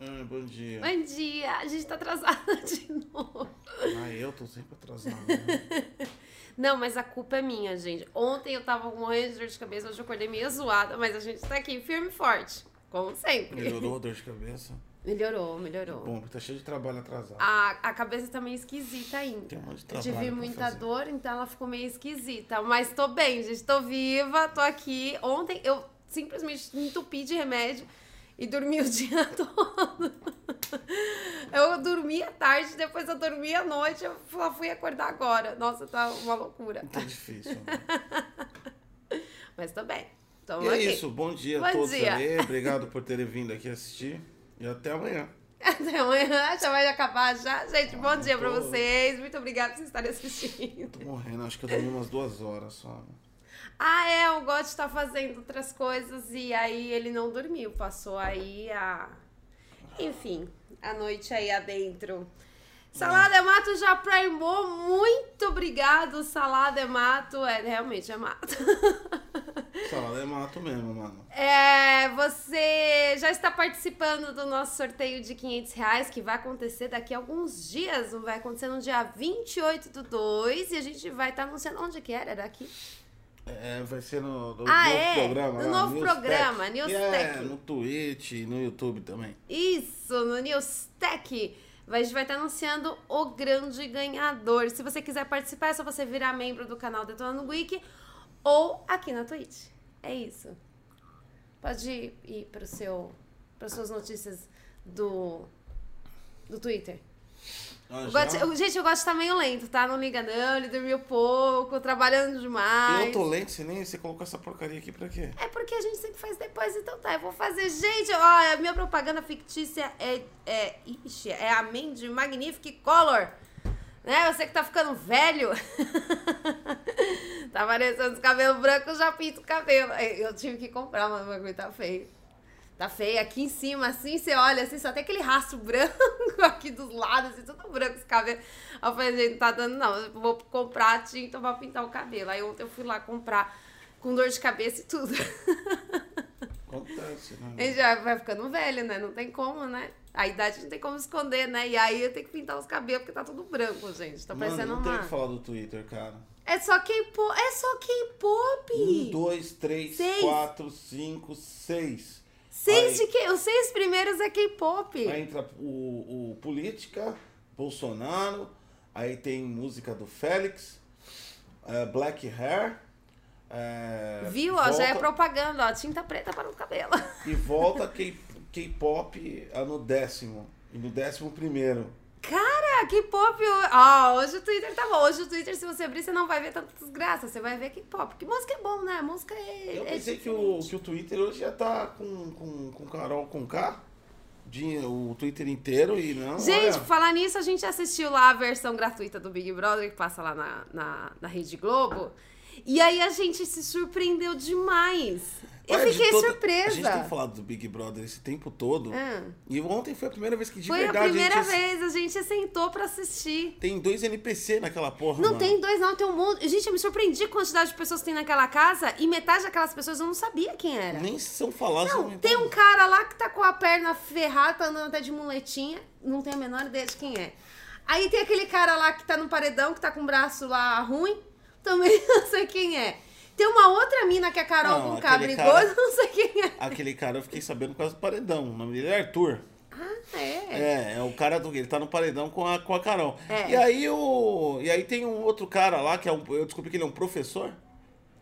Ah, bom dia. Bom dia. A gente tá atrasada de novo. Ah, eu tô sempre atrasado. Né? Não, mas a culpa é minha, gente. Ontem eu tava morrendo de dor de cabeça, hoje eu acordei meio zoada, mas a gente tá aqui firme e forte. Como sempre. Melhorou a dor de cabeça? Melhorou, melhorou. Bom, porque tá cheio de trabalho atrasado. A, a cabeça tá meio esquisita ainda. Tem um monte de Eu trabalho tive pra muita fazer. dor, então ela ficou meio esquisita. Mas tô bem, gente. Tô viva, tô aqui. Ontem eu simplesmente me entupi de remédio e dormi o dia todo. Eu dormi à tarde, depois eu dormi à noite. Eu só fui acordar agora. Nossa, tá uma loucura. Tá difícil. Né? Mas tô bem. E é aqui. isso. Bom dia Bom a todos dia. aí. Obrigado por terem vindo aqui assistir. E até amanhã. Até amanhã, já vai acabar já. Gente, bom Ah, dia pra tô- vocês. Muito obrigada por vocês estarem assistindo. Tô morrendo. Acho que eu dormi umas duas horas só. Ah, é, o God tá fazendo outras coisas e aí ele não dormiu. Passou aí a. Enfim, a noite aí adentro. Salada é mato já primou. Muito obrigado, Salada é mato. É, realmente é mato. Salada é mato mesmo, mano. É, você já está participando do nosso sorteio de 500 reais, que vai acontecer daqui a alguns dias. Vai acontecer no dia 28 do 2 e a gente vai estar anunciando onde que era? Era aqui? É, vai ser no, no Ah, novo é? programa. No lá, novo Newstech. programa, E Newstech. É, no Twitch e no YouTube também. Isso, no Newstech. A gente vai estar anunciando o grande ganhador. Se você quiser participar, é só você virar membro do canal Detonando Wiki ou aqui na Twitch. É isso. Pode ir para seu, para suas notícias do, do Twitter. Ah, gosto- gente, eu gosto de estar meio lento, tá? Não liga não, ele dormiu pouco, trabalhando demais. Eu tô lento, você nem você colocou essa porcaria aqui pra quê? É porque a gente sempre faz depois, então tá, eu vou fazer. Gente, ó, a minha propaganda fictícia é. é ixi, é a Mandy Magnific Color. Né? Você que tá ficando velho. tá aparecendo os cabelos brancos, eu já pinto o cabelo. Eu tive que comprar, mas o bagulho tá feio. Tá feio. Aqui em cima, assim, você olha, assim, só tem aquele rastro branco aqui dos lados, assim, tudo branco os cabelos. Aí eu falei, gente, não tá dando, não. Eu vou comprar tinta pra pintar o cabelo. Aí ontem eu fui lá comprar com dor de cabeça e tudo. Acontece, né? Gente já vai ficando velho, né? Não tem como, né? A idade não tem como esconder, né? E aí eu tenho que pintar os cabelos porque tá tudo branco, gente. Tá Mano, parecendo não tem uma. que falar do Twitter, cara. É só K-pop. É só K-pop. Um, dois, três, Seis. quatro, cinco, seis. Seis Aí- de K. Os seis primeiros é K-pop. Aí entra o, o Política, Bolsonaro, aí tem música do Félix, é, Black Hair. é, Viu? Ó, já é volta- propaganda, ó. Tinta preta para o cabelo. E volta K-pop ah, no décimo. E no décimo primeiro. Cara, K-pop. Ó, hoje o Twitter tá bom. Hoje o Twitter, se você abrir, você não vai ver tanta desgraça. Você vai ver K-pop. Porque música é bom, né? Música é. Eu é pensei que o, que o Twitter hoje já tá com, com, com Carol com K. de- o Twitter inteiro e não. Gente, olha, falar nisso, a gente assistiu lá a versão gratuita do Big Brother, que passa lá na, na, na Rede Globo. E aí a gente se surpreendeu demais. Eu olha, de fiquei toda- surpresa. A gente tem falado do Big Brother esse tempo todo. Ah. E ontem foi a primeira vez que de Foi verdade a primeira gente vez, a gente sentou pra assistir. tem dois NPC naquela porra. Não mano. tem dois, não, tem um monte. Gente, eu me surpreendi com a quantidade de pessoas que tem naquela casa e metade daquelas pessoas eu não sabia quem era. Nem são falados. Não, tem um cara lá que tá com a perna ferrada, tá andando até de muletinha, não tem a menor ideia de quem é. Aí tem aquele cara lá que tá no paredão, que tá com o braço lá ruim, também não sei quem é. Tem uma outra mina que a Carol Não, com K aquele brigou, cara- não sei quem é. Aquele cara eu fiquei sabendo por causa do paredão. O nome dele é Arthur. Ah, é? É, é o cara do. Ele tá no paredão com a, com a Carol. É. E aí o. E aí tem um outro cara lá, que é um. Eu descobri que ele é um professor.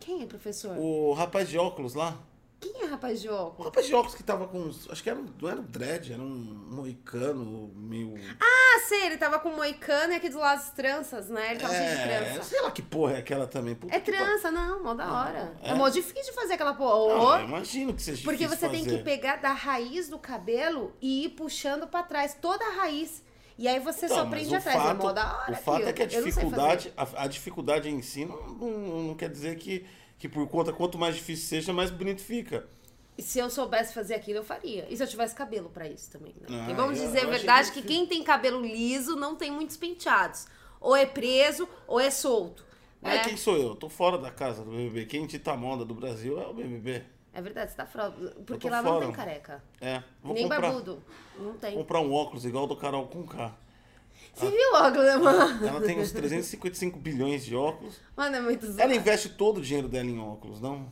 Quem é, professor? O rapaz de óculos lá. Quem é rapaz de O óculos? rapaz de óculos que tava com. uns- Acho que era, um- não era um dread, era um moicano meio. Ah, sei, ele tava com moicano e aqui do lado as tranças, né? Ele tava cheio de é, trança. sei lá que porra é aquela também. Puta É que trança, não, mó da hora. É, é? mó difícil de fazer aquela pa- porra. Eu imagino que seja Porque difícil você tem que pegar da raiz do cabelo e ir puxando pra trás toda a raiz. E aí você Então, só mas prende o atrás. é fato, mó da hora. o fato aquilo. é que a Eu não sei dificuldade, a, a dificuldade em si não, não, não quer dizer que, que por conta, quanto mais difícil seja, mais bonito fica. E se eu soubesse fazer aquilo, eu faria. E se eu tivesse cabelo pra isso também, né? Ah, Porque vamos eu- dizer a eu verdade que difícil. quem tem cabelo liso não tem muitos penteados. Ou é preso, ou é solto. Mas Né? quem sou eu? Eu tô fora da casa do BBB. Quem dita a moda do Brasil é o BBB. É verdade, você tá fora. Porque lá não fora. tem careca. É. Vou Nem comprar, barbudo. Não tem. comprar um óculos igual o do Carol com K. Você viu o óculos, né, mano? Ela tem uns 355 bilhões de óculos. Mano, é muito zoado. Ela investe todo o dinheiro dela em óculos, não?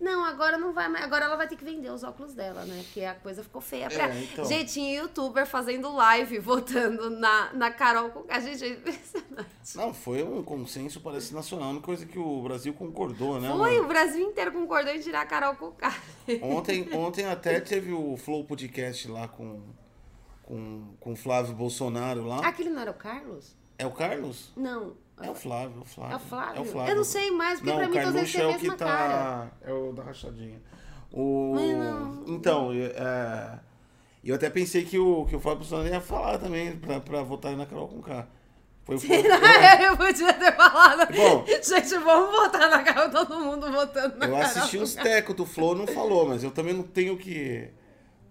Não, agora não vai mais. Agora ela vai ter que vender os óculos dela, né? Porque a coisa ficou feia pra É, então. Gente, tinha youtuber fazendo live votando na, na Carol com a gente. É impressionante. Não, foi um consenso, parece nacional, uma coisa que o Brasil concordou, né? Foi, mano? o Brasil inteiro concordou em tirar a Carol com Ontem, ontem até teve o Flow Podcast lá com, com, com o Flávio Bolsonaro lá. Aquele não era o Carlos? É o Carlos? Não. É o Flávio, é o Flávio. É o Flávio? É o Flávio. Eu não sei mais, porque não, pra o mim todos eles Carluxo têm a é o que mesma tá. cara. É o da rachadinha. O... Mas não. Então, é... eu até pensei que o, que o Flávio Bolsonaro ia falar também pra, pra votar na Carol com K. Foi o Flávio- eu podia ter falado. Bom. gente, vamos votar na Carol, todo mundo votando na Eu Carol. assisti os tecos do Flow, não falou, mas eu também não tenho que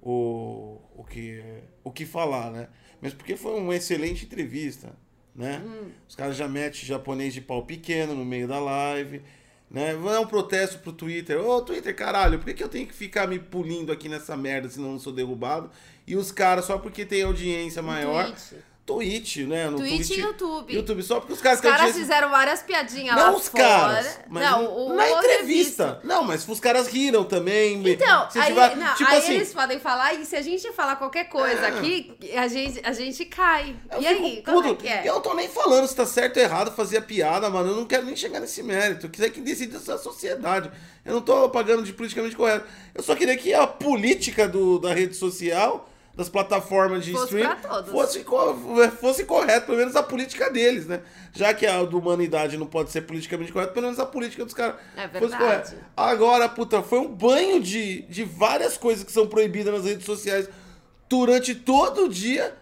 o, o que o que falar, né? Mesmo porque foi uma excelente entrevista, né? Hum. Os caras já metem japonês de pau pequeno no meio da live, né? É um protesto pro Twitter. Ô, Twitter, caralho, por que, que eu tenho que ficar me pulindo aqui nessa merda senão eu não sou derrubado? E os caras, só porque tem audiência maior... Twitch. Twitch, né? No Twitch e YouTube. YouTube, só porque os caras Os caras audiência- fizeram várias piadinhas não lá os fora. caras, mas não, no- na o entrevista. Não, mas os caras riram também. Então, aí, tiver- não, tipo aí assim, eles podem falar, e se a gente falar qualquer coisa É. aqui, a gente, a gente cai. e aí, como é que é? Eu não tô nem falando se tá certo ou errado fazer a piada, mano. Eu não quero nem chegar nesse mérito. Quiser que decida essa sociedade. Eu não tô pagando de politicamente correto. Eu só queria que a política do, da rede social, das plataformas de Fosse stream, pra todos. fosse, co- fosse correto, pelo menos a política deles, né? Já que a do humanidade não pode ser politicamente correta, pelo menos a política dos caras É fosse verdade. correta. Agora, puta, foi um banho de, de várias coisas que são proibidas nas redes sociais durante todo o dia.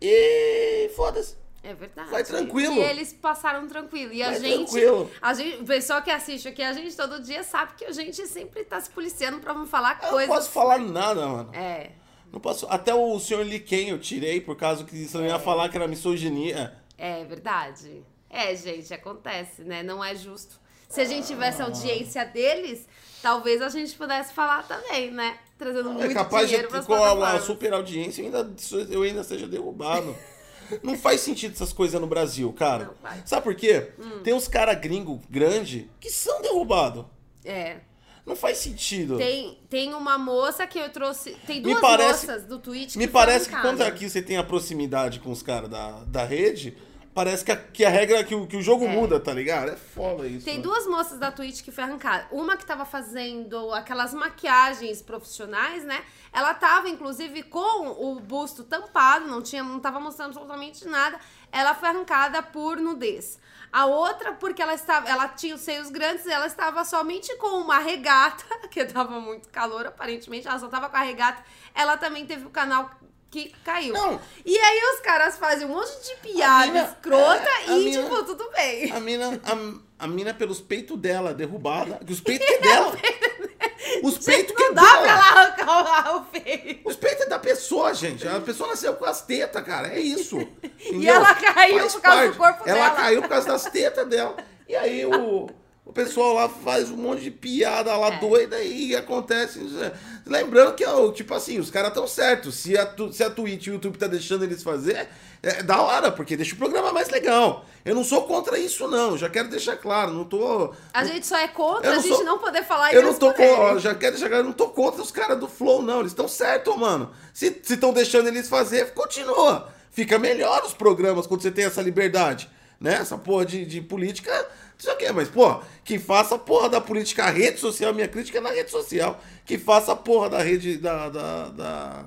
E foda-se. É verdade. Vai tranquilo. E eles passaram tranquilo. E a Vai gente. tranquilo. A gente, o pessoal que assiste aqui, a gente todo dia sabe que a gente sempre tá se policiando pra não falar Eu coisas. não posso falar nada, mano. É. Não posso. Até o senhor Liken eu tirei por causa que você não ia falar que era misoginia. É verdade. É, gente, acontece, né? Não é justo. Se a gente tivesse a audiência deles, talvez a gente pudesse falar também, né? Trazendo muito É capaz de dinheiro pras com a, a super audiência eu ainda, eu ainda seja derrubado. Não faz sentido essas coisas no Brasil, cara. Não faz. Hum. Sabe por quê? Tem uns caras gringos grande que são derrubados. É. Não faz sentido. Tem, tem uma moça que eu trouxe. Tem duas parece- moças do Twitch Me parece que quando aqui você tem a proximidade com os caras da, da rede, parece que a, que a regra, que o, que o jogo muda, tá ligado? É foda isso. Tem né? duas moças da Twitch que foi arrancada. Uma que tava fazendo aquelas maquiagens profissionais, né? Ela tava, inclusive, com o busto tampado, não tinha, não tava mostrando absolutamente nada. Ela foi arrancada por nudez. A outra, porque ela estava, ela tinha os seios grandes, ela estava somente com uma regata, que tava muito calor, aparentemente, ela só tava com a regata. Ela também teve o canal que caiu. Não. E aí os caras fazem um monte de piada mina- escrota é, e, mina- tipo, tudo bem. A mina, a, a mina pelos peitos dela, derrubada. Que os peitos dela. Os peitos que é Não dá pra ela arrancar o feio. Os peitos é da pessoa, gente. A pessoa nasceu com as tetas, cara. É isso. E ela caiu Faz por causa do parte. corpo ela dela. caiu por causa das tetas dela. E aí o, o pessoal lá faz um monte de piada lá É. doida e acontece. Lembrando que, ó, tipo assim, os caras estão certos. Se a, se a Twitch e o YouTube tá deixando eles fazer, é da hora, porque deixa o programa mais legal. Eu não sou contra isso, não. Já quero deixar claro. Não tô. A gente só é contra a gente sou- não poder falar Eu não tô ó, já quero deixar claro, eu não tô contra os caras do Flow, não. Eles estão certos, mano. Se estão deixando eles fazer, continua. Fica melhor os programas quando você tem essa liberdade. Né? Essa porra de, de política, não sei o quê. Mas, pô, que faça a porra da política a rede social, minha crítica é na rede social. Que faça a porra da rede da. da, da,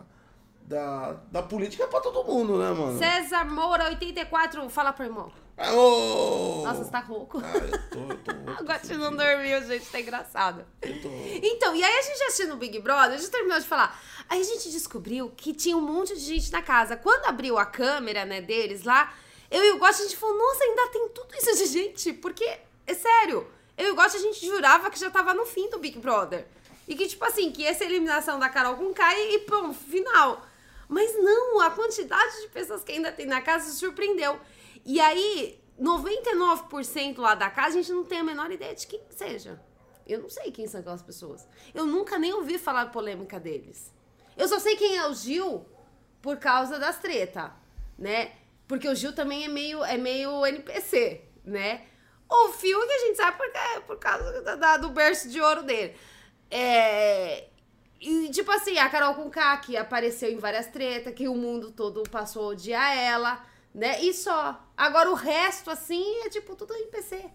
da, da política pra todo mundo, né, mano? César Moura, 84, fala pro irmão. Ah, ô! Nossa, você tá rouco. Ah, eu tô, eu tô rouco. Não dormiu, gente, tá engraçado. Eu tô. Então, e aí a gente assistindo o Big Brother, a gente terminou de falar. Aí a gente descobriu que tinha um monte de gente na casa. Quando abriu a câmera, né, deles lá, eu e o Gotti, a gente falou, nossa, ainda tem tudo isso de gente. Porque, é sério, eu e o Gotti, a gente jurava que já tava no fim do Big Brother. E que, tipo assim, que essa eliminação da Carol com Kai e pum, final. Mas não, a quantidade de pessoas que ainda tem na casa surpreendeu. E aí, 99% lá da casa, a gente não tem a menor ideia de quem seja. Eu não sei quem são aquelas pessoas. Eu nunca nem ouvi falar polêmica deles. Eu só sei quem é o Gil por causa das treta, né? Porque o Gil também é meio, é meio NPC, né? O Fio que a gente sabe porque, é por causa da, da- do berço de ouro dele. É... E, tipo assim, a Carol com que apareceu em várias tretas, que o mundo todo passou a odiar ela, né? E só. Agora o resto, assim, é tipo tudo NPC.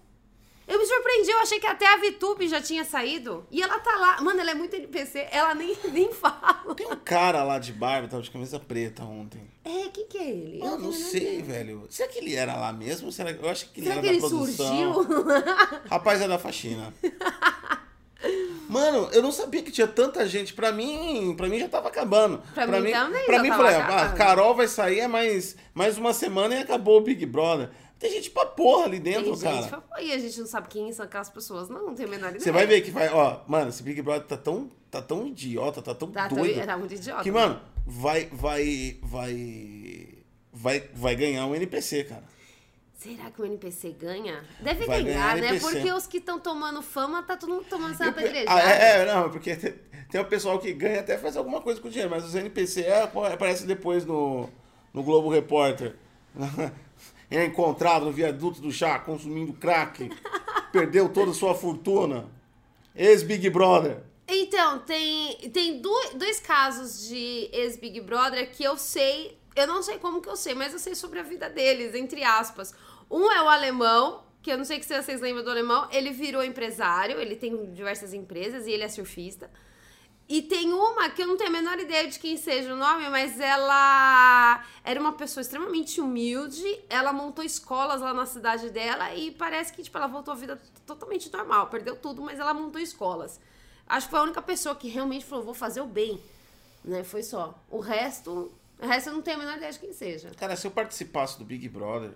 Eu me surpreendi, eu achei que até a VTube já tinha saído. E ela tá lá. Mano, ela é muito NPC, ela nem, nem fala. Tem um cara lá de barba, tava de camisa preta ontem. É, quem que é ele? Eu não sei, velho. Será que ele era lá mesmo? Será... Eu acho que ele Será era que da ele produção. surgiu? Rapaz é da faxina. Mano, eu não sabia que tinha tanta gente. Pra mim, pra mim já tava acabando. Pra mim também Pra mim, falei, ah. Carol vai sair é mais, mais uma semana e acabou o Big Brother. Tem gente pra porra ali dentro, Tem cara. gente, fala, e a gente não sabe quem são aquelas pessoas. Não, não tem a menor ideia. Você vai ver que vai, ó, mano, esse Big Brother tá tão, tá tão idiota, tá tão Tá, tá- doido. tá muito idiota. que, mano, vai, vai, vai, vai, vai ganhar um NPC, cara. Será que o NPC ganha? Deve Vai ganhar, ganhar né? Porque os que estão tomando fama, tá todo mundo tomando essa apedrejada. Ah, é, é, não, porque tem, tem o pessoal que ganha até faz alguma coisa com o dinheiro, mas os NPC é, aparece depois no, no Globo Repórter. É encontrado no viaduto do chá consumindo crack. perdeu toda a sua fortuna. Ex-Big Brother. Então, tem, tem dois casos de ex-Big Brother que eu sei, eu não sei como que eu sei, mas eu sei sobre a vida deles, entre aspas. Um é o alemão, que eu não sei se vocês lembram do alemão, ele virou empresário, ele tem diversas empresas e ele é surfista. E tem uma que eu não tenho a menor ideia de quem seja o nome, mas ela era uma pessoa extremamente humilde. Ela montou escolas lá na cidade dela e parece que tipo, ela voltou à vida totalmente normal. Perdeu tudo, mas ela montou escolas. Acho que foi a única pessoa que realmente falou: vou fazer o bem. Né? Foi só. O resto. O resto eu não tenho a menor ideia de quem seja. Cara, se eu participasse do Big Brother,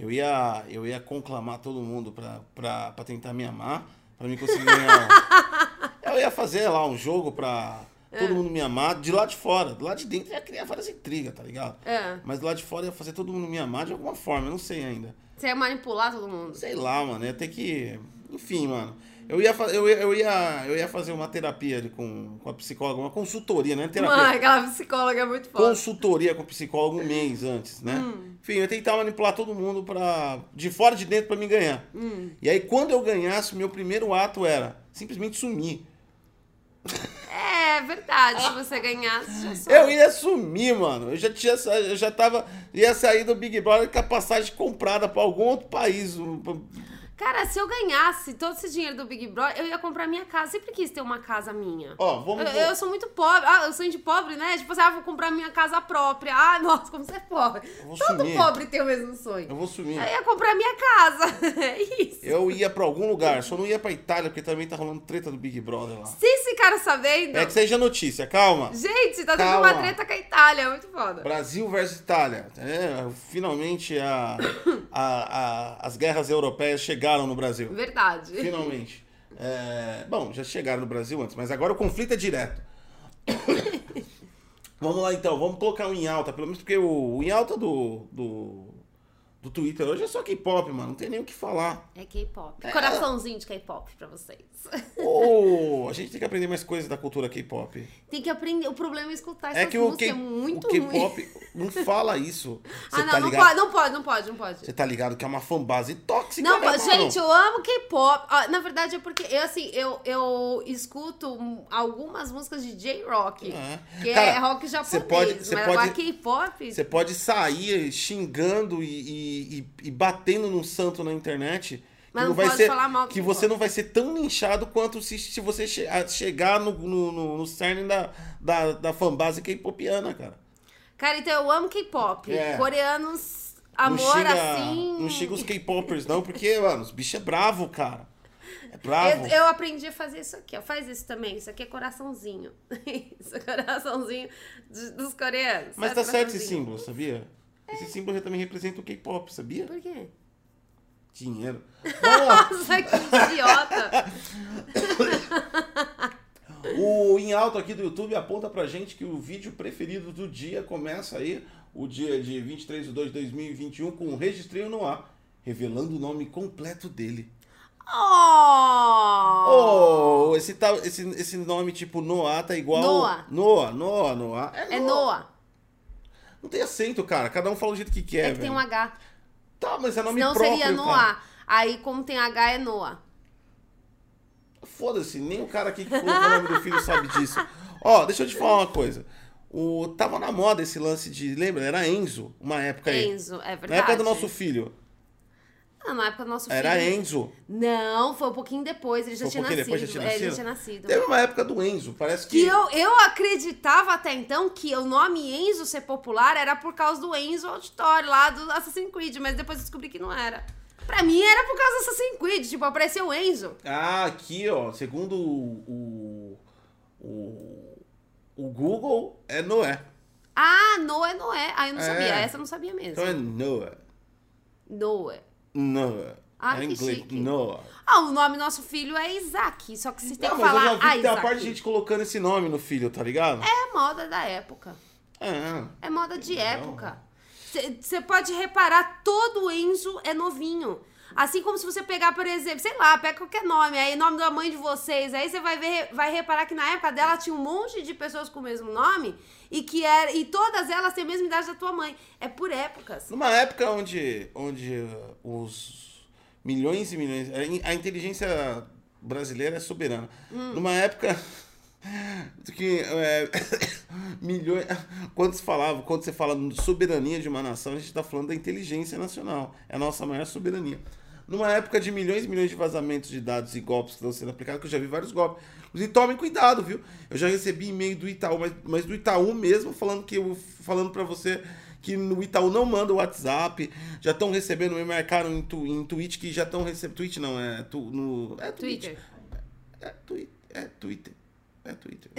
eu ia, eu ia conclamar todo mundo pra, pra, pra tentar me amar, pra mim conseguir ganhar. eu ia fazer lá um jogo pra todo mundo me amar de lá de fora. Do lado de dentro ia criar várias intrigas, tá ligado? É. Mas do lado de fora ia fazer todo mundo me amar de alguma forma, eu não sei ainda. Você ia manipular todo mundo. Sei lá, mano, ia ter que. Enfim, mano. Eu ia, eu ia, eu ia, eu ia fazer uma terapia com, com a psicóloga, uma consultoria, né? Terapia. Mano, aquela psicóloga é muito foda. consultoria com o psicólogo um mês antes, né? Hum. Enfim, eu ia tentar manipular todo mundo pra, de fora e de dentro pra me ganhar. Hum. E aí, quando eu ganhasse, o meu primeiro ato era simplesmente sumir. É verdade, se você ganhasse, já. Eu ia sumir, mano. Eu já tinha, eu já tava, ia sair do Big Brother com a passagem comprada pra algum outro país. Cara, se eu ganhasse todo esse dinheiro do Big Brother, eu ia comprar minha casa. Sempre quis ter uma casa minha. Ó, vamos... Eu, eu sou muito pobre. Ah, eu sou de pobre, né? Tipo, assim, ah, vou comprar minha casa própria. Ah, nossa, como você é pobre. Todo sumir. pobre tem o mesmo sonho. Eu vou sumir. Eu ia comprar minha casa. É isso. Eu ia pra algum lugar, só não ia pra Itália, porque também tá rolando treta do Big Brother lá. Se esse cara sabendo. É que seja notícia, calma. Gente, tá tendo uma treta com a Itália. É muito foda. Brasil versus Itália. É, finalmente a, a- a- as guerras europeias chegaram no Brasil. Verdade. Finalmente. É, bom, já chegaram no Brasil antes, mas agora o conflito é direto. vamos lá então, vamos colocar o em alta, pelo menos porque o, o em alta do, do, do Twitter hoje é só K-pop, mano. Não tem nem o que falar. É K-pop. Coraçãozinho de K-pop pra vocês. Ô, a gente tem que aprender mais coisas da cultura K-pop. Tem que aprender. O problema é escutar É que o música. K- É muito o. K-pop não fala isso. Você Ah, não, tá não pode, não pode, não pode, não pode. Você tá ligado que é uma fanbase tóxica, Não, né, gente, eu amo K-pop. Ó, Na verdade, é porque eu, assim, eu, eu escuto algumas músicas de J-Rock, É. que Cara, é rock japonês. você pode- você mas pode- agora K-pop. Você pode sair xingando e, e, e- e batendo num santo na internet. Mas não vai pode ser, falar mal Que você não vai ser tão linchado quanto se, se você che- chegar no, no, no, no cerne da, da, da fanbase K-popiana, cara. Cara, então eu amo K-pop. É. Coreanos, não amor xinga, assim. Não xinga os K-popers, não, porque, mano, os bichos é bravo, cara. É bravo. Eu, eu aprendi a fazer isso aqui, ó. Faz isso também. Isso aqui é coraçãozinho. Isso é coraçãozinho de- dos coreanos. Mas tá certo esse símbolo, sabia? Esse símbolo também representa o K-pop, sabia? Por quê? Dinheiro. Nossa, que idiota. O em alto aqui do YouTube aponta pra gente que o vídeo preferido do dia começa aí, o dia de 23 de 2 de 2021, com um registrinho no ar, revelando o nome completo dele. Oh! Oh, esse, tal, esse, esse nome tipo Noah tá igual. Noah. Noah, Noah, Noah. É, É Noah. Noah. Não tem acento, cara. Cada um fala do jeito que quer. É, que tem velho. um H. Tá, mas é nome Senão próprio. seria cara. Noah. Aí, como tem H, é Noah. Foda-se, nem o cara aqui que colocou o nome do filho sabe disso. Ó, deixa eu te falar uma coisa. O, tava na moda esse lance de. Lembra? Era Enzo, uma época aí. Enzo, é verdade. Na época do nosso filho. Ah, na época do nosso filho. Era Enzo. Não, foi um pouquinho depois, ele já um tinha pouquinho nascido. depois, já tinha É, ele já nascido? tinha nascido. Teve uma época do Enzo. Parece Que que. eu, eu acreditava até então que o nome Enzo ser popular era por causa do Enzo Auditório lá do Assassin's Creed, mas depois eu descobri que não era. Pra mim era por causa do Assassin's Creed, tipo, apareceu o Enzo. Ah, aqui, ó. Segundo o. O, o Google, é Noé. Ah, Noé, Noé. Ah, eu não É. sabia, essa eu não sabia mesmo. Então é Noah. Noé. Noah. Ah, é que inglês. chique. Noah. Ah, o nome do nosso filho é Isaac, só que se tem Não, que mas eu falar já vi que tem uma parte de gente colocando esse nome no filho, tá ligado? É moda da época. É. É moda de época. Você pode reparar, todo Enzo é novinho. Assim como se você pegar, por exemplo, sei lá, pega qualquer nome, aí nome da mãe de vocês, aí você vai ver, vai reparar que na época dela tinha um monte de pessoas com o mesmo nome e que era e todas elas têm a mesma idade da tua mãe. É por épocas. Numa época onde, onde uh, os milhões e milhões. a- inteligência brasileira é soberana. Hum. Numa época. que é, milhões quando se falava quando você fala de soberania de uma nação a gente está falando da inteligência nacional é a nossa maior soberania numa época de milhões e milhões de vazamentos de dados e golpes que estão sendo aplicados que eu já vi vários golpes e tomem cuidado viu eu já recebi e-mail do Itaú mas, mas do Itaú mesmo falando que eu falando para você que no Itaú não manda o WhatsApp já estão recebendo me marcaram em, tu, em Twitch que já estão recebendo Twitch não é tu, no é. Twitter. é Twitter é Twitter é Twitter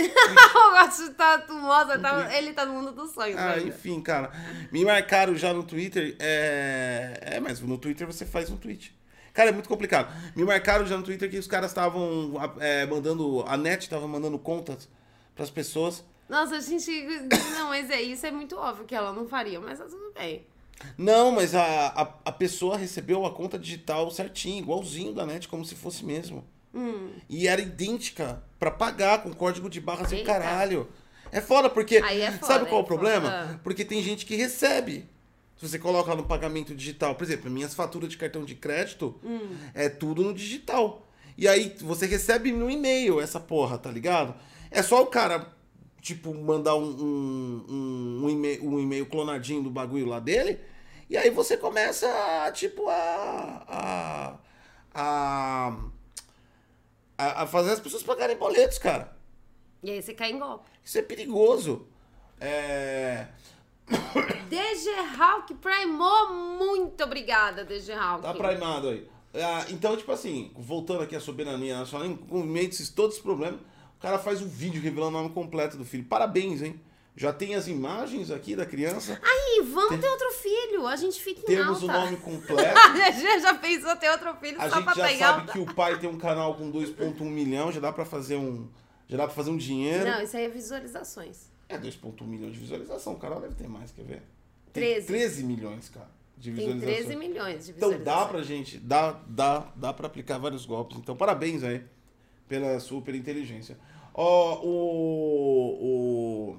gosto de Tatu Moça, tá- ele tá no mundo dos sonhos. Ah, enfim, cara. Me marcaram já no Twitter. É, é, mas no Twitter você faz um tweet. Cara, é muito complicado. Me marcaram já no Twitter que os caras estavam é, mandando. A net tava mandando contas pras pessoas. Nossa, a gente. Não, mas é isso, é muito óbvio que ela não faria, mas tá tudo bem. Não, mas a, a, a pessoa recebeu a conta digital certinho, igualzinho da net, como se fosse mesmo. Hum. E era idêntica pra pagar com código de barras o Eita. caralho. É foda, porque. É foda, sabe qual é é o problema? foda. Porque tem gente que recebe. Se você coloca no pagamento digital, por exemplo, minhas faturas de cartão de crédito Hum. é tudo no digital. E aí você recebe no e-mail essa porra, tá ligado? É só o cara, tipo, mandar um, um, um, um e-mail, um e-mail clonadinho do bagulho lá dele. E aí você começa, a, tipo, a. a. a, a, a fazer as pessoas pagarem boletos, cara. E aí você cai em golpe. Isso é perigoso. É. DG Hawk primou, muito obrigada, DG Hawk. Tá primado aí. Ah, então, tipo assim, voltando aqui à soberania nacional, em meio desses todos os problemas, o cara faz um vídeo revelando o nome completo do filho. Parabéns, hein? Já tem as imagens aqui da criança. Aí, vamos ter outro filho, a gente fica em Temos o alta. nome completo. A DG já pensou ter outro filho A só gente pra já estar em sabe alta. que o pai tem um canal com 2.1 milhão, já dá pra fazer um. Já dá pra fazer um dinheiro. Não, isso aí é visualizações. É 2.1 milhão de visualização. O canal deve ter mais, quer ver? Tem 13. 13 milhões, cara, de Tem visualização. 13 milhões de Então visualizações. dá pra gente, dá, dá, dá pra aplicar vários golpes. Então parabéns aí pela super inteligência. Ó, o, o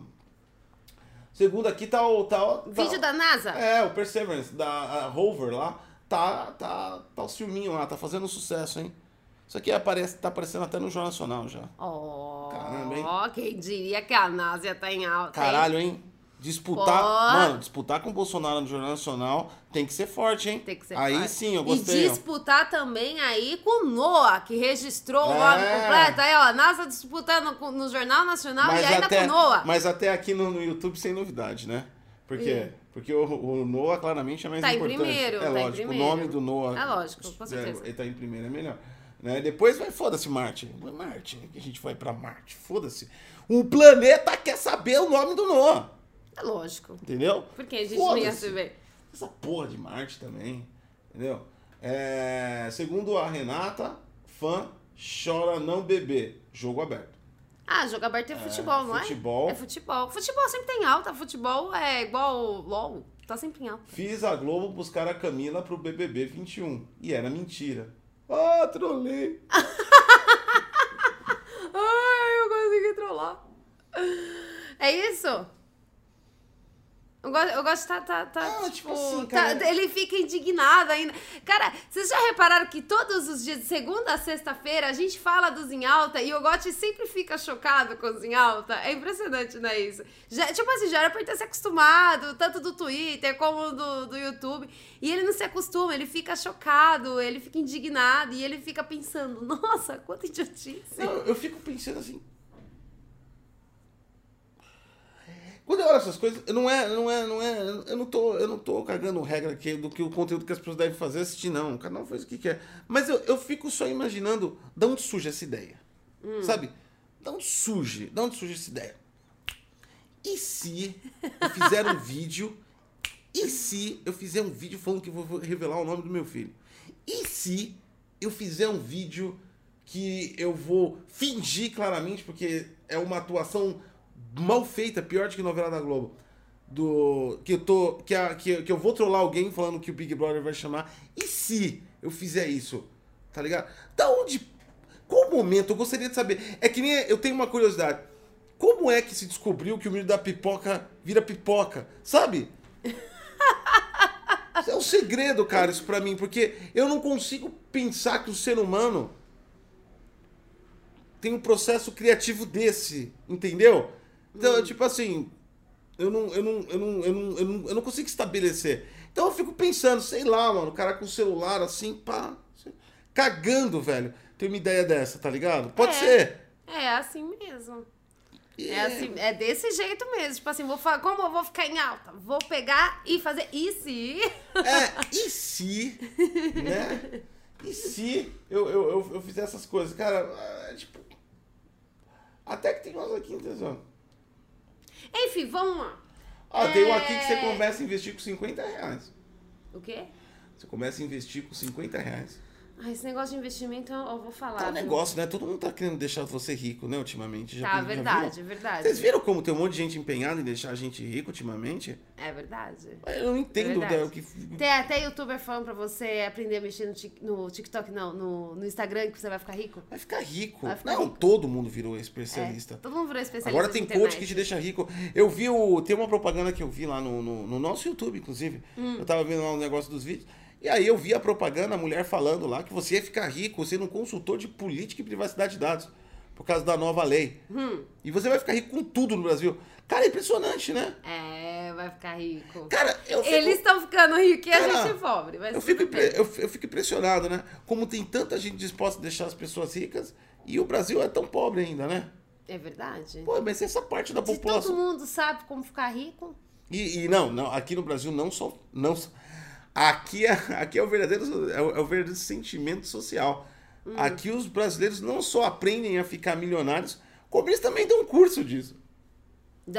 segundo aqui tá o tá, o- tá Vídeo da NASA? É, o Perseverance da Rover lá, tá tá tá o filminho lá, tá fazendo sucesso, hein? Isso aqui aparece, tá aparecendo até no Jornal Nacional já. Ó, Caramba, hein? quem diria que a NASA ia tá em alta? Caralho, hein? Disputar, mano, disputar com o Bolsonaro no Jornal Nacional tem que ser forte, hein? Tem que ser Aí forte. sim, eu E gostei. ó. disputar também aí com o Noah, que registrou o É. nome completo. Aí, ó, a NASA disputando no Jornal Nacional e ainda até, com o Noah. Mas até aqui no, no YouTube sem novidade, né? Por quê? Porque o, o Noah claramente é mais Tá em importante. primeiro, é tá em lógico, primeiro. o nome do Noah. É lógico, com certeza. É, ele tá em primeiro, é melhor. Né? Depois vai, foda-se, Marte. Marte, que a gente vai pra Marte, foda-se. O planeta quer saber o nome do Noah, É lógico. entendeu? Porque a gente não ia saber. Essa porra de Marte também, entendeu? É, segundo a Renata, fã chora não beber. Jogo aberto. Ah, jogo aberto é futebol, não é? futebol. É futebol. Futebol sempre tem alta. Futebol é igual LOL. Tá sempre em alta. Fiz a Globo buscar a Camila pro BBB 21. E era mentira. Ah, trolei. Ai, eu consegui trollar. É isso? Eu gosto, eu gosto de tá, tá, tá, Ah, tipo, tipo assim, tá- ele fica indignado ainda. Cara, vocês já repararam que todos os dias, de segunda a sexta-feira, a gente fala dos em alta e o Gotti sempre fica chocado com os em alta? É impressionante, não é isso? Já, tipo assim, já era pra ele ter se acostumado, tanto do Twitter como do, do YouTube. E ele não se acostuma, ele fica chocado, ele fica indignado e ele fica pensando, nossa, quanta idiotice. Não, eu fico pensando assim. Quando eu olho essas coisas, não é, não é, não é, eu não tô, eu não tô cagando regra aqui do que o conteúdo que as pessoas devem fazer assistir não, cada um faz o que quer. Mas eu, eu fico só imaginando de onde surge essa ideia. Sabe? De onde surge? De onde surge essa ideia? E se eu fizer um vídeo? E se eu fizer um vídeo falando que vou revelar o nome do meu filho? E se eu fizer um vídeo que eu vou fingir claramente, porque é uma atuação mal feita, pior do que novela da Globo. Do. Que eu tô. Que, a, que, que eu vou trollar alguém falando que o Big Brother vai chamar. E se eu fizer isso? Tá ligado? Da onde. Qual momento? Eu gostaria de saber. É que nem. Eu tenho uma curiosidade. Como é que se descobriu que o menino da pipoca vira pipoca? Sabe? É um segredo, cara, isso pra mim, porque eu não consigo pensar que o ser humano tem um processo criativo desse, entendeu? Então, tipo assim, eu não, eu, não, eu, não, eu, não, eu, não, eu não consigo estabelecer. Então eu fico pensando, sei lá, mano, o cara com o celular assim, pá, assim, cagando, velho. Tem uma ideia dessa, tá ligado? Pode É. ser. É assim mesmo. E É, assim, é desse jeito mesmo. Tipo assim, vou como eu vou ficar em alta? Vou pegar e fazer e. É, e se, né? E se eu, eu, eu, eu fizer essas coisas? Cara, é, tipo. Até que tem umas aqui, entendeu? Enfim, vamos lá. Ó, tem um aqui que você É. começa a investir com 50 reais. O quê? Você começa a investir com 50 reais. Ah, esse negócio de investimento eu, vou falar. É um negócio, né? Todo mundo tá querendo deixar você rico, né, ultimamente. Já, Tá, já verdade, viram? verdade. Vocês viram como tem um monte de gente empenhada em deixar a gente rico ultimamente? É verdade. Eu não entendo Verdade. né, o que. Tem até youtuber falando pra você aprender a mexer no, Tik- no TikTok, não, no, no Instagram, que você vai ficar rico. Vai ficar rico. Vai ficar não, rico. todo mundo virou especialista. É, todo mundo virou especialista. Agora tem coach que te deixa rico. Eu vi o. Tem uma propaganda que eu vi lá no, no, no nosso YouTube, inclusive. Hum. Eu tava vendo lá um negócio dos vídeos. E aí eu vi a propaganda, a mulher falando lá que você ia ficar rico sendo um consultor de política e privacidade de dados. Por causa da nova lei. Hum. E você vai ficar rico com tudo no Brasil. Cara, é impressionante, né? É, vai ficar rico. Cara, eu fico, Eles estão ficando ricos e a gente é pobre. Mas eu, fico impre- eu, fico impressionado, né? Como tem tanta gente disposta a deixar as pessoas ricas e o Brasil é tão pobre ainda, né? É verdade. Pô, mas essa parte da Se todo população. mundo sabe como ficar rico, E, e não, não, aqui no Brasil não só. Não, aqui, é, aqui é, o verdadeiro, é, o, é o verdadeiro sentimento social. Hum. Aqui os brasileiros não só aprendem a ficar milionários, como eles também dão um curso disso.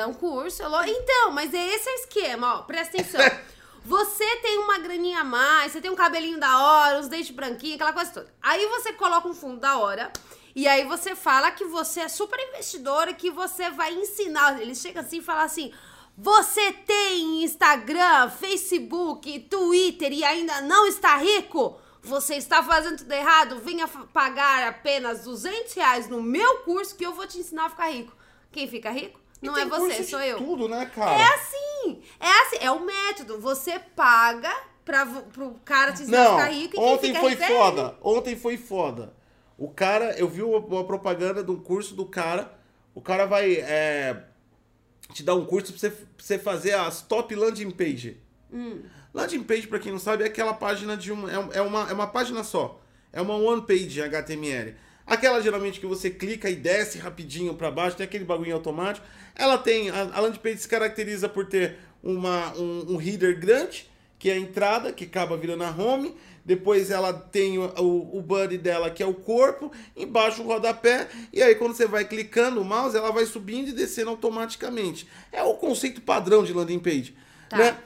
um curso. é Então, mas é esse o esquema, ó. Presta atenção. Você tem uma graninha a mais, você tem um cabelinho da hora, os dentes branquinhos, aquela coisa toda. Aí você coloca um fundo da hora. E aí você fala que você é super investidor e que você vai ensinar. Ele chega assim e fala assim: Você tem Instagram, Facebook, Twitter e ainda não está rico? Você está fazendo tudo errado? Venha pagar apenas 200 reais no meu curso que eu vou te ensinar a ficar rico. Quem fica rico? Não é você, sou eu. Tudo, né, cara? É assim, é assim, é o método. Você paga pra, vo- pro cara te ensinar a Não, ficar rico e quem ontem fica foi rico é foda. Ontem foi foda. O cara, eu vi uma, uma propaganda de um curso do cara. O cara vai é, te dar um curso pra você, pra você fazer as top landing page. Hum. Landing page, pra quem não sabe, é aquela página de uma. É, é uma, é uma página só. É uma one page HTML. Aquela geralmente que você clica e desce rapidinho pra baixo, tem aquele bagulho automático. Ela tem. A, a landing page se caracteriza por ter uma, um, um header grande, que é a entrada, que acaba virando a home. Depois ela tem o, o, o body dela, que é o corpo. Embaixo o rodapé. E aí, quando você vai clicando o mouse, ela vai subindo e descendo automaticamente. É o conceito padrão de landing page. Tá. Né?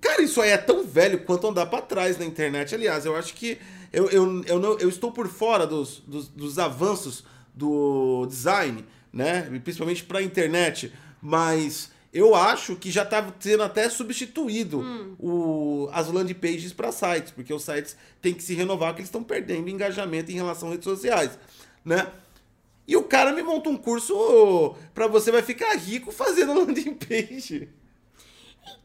Cara, isso aí é tão velho quanto andar pra trás na internet. Aliás, eu acho que eu, eu, eu, não, eu estou por fora dos, dos, dos avanços do design, né? Principalmente pra internet. Mas Eu acho que já tá sendo até substituído Hum. o, as landing pages para sites, porque os sites têm que se renovar, porque eles estão perdendo engajamento em relação às redes sociais, né? E o cara me monta um curso pra você vai ficar rico fazendo landing page.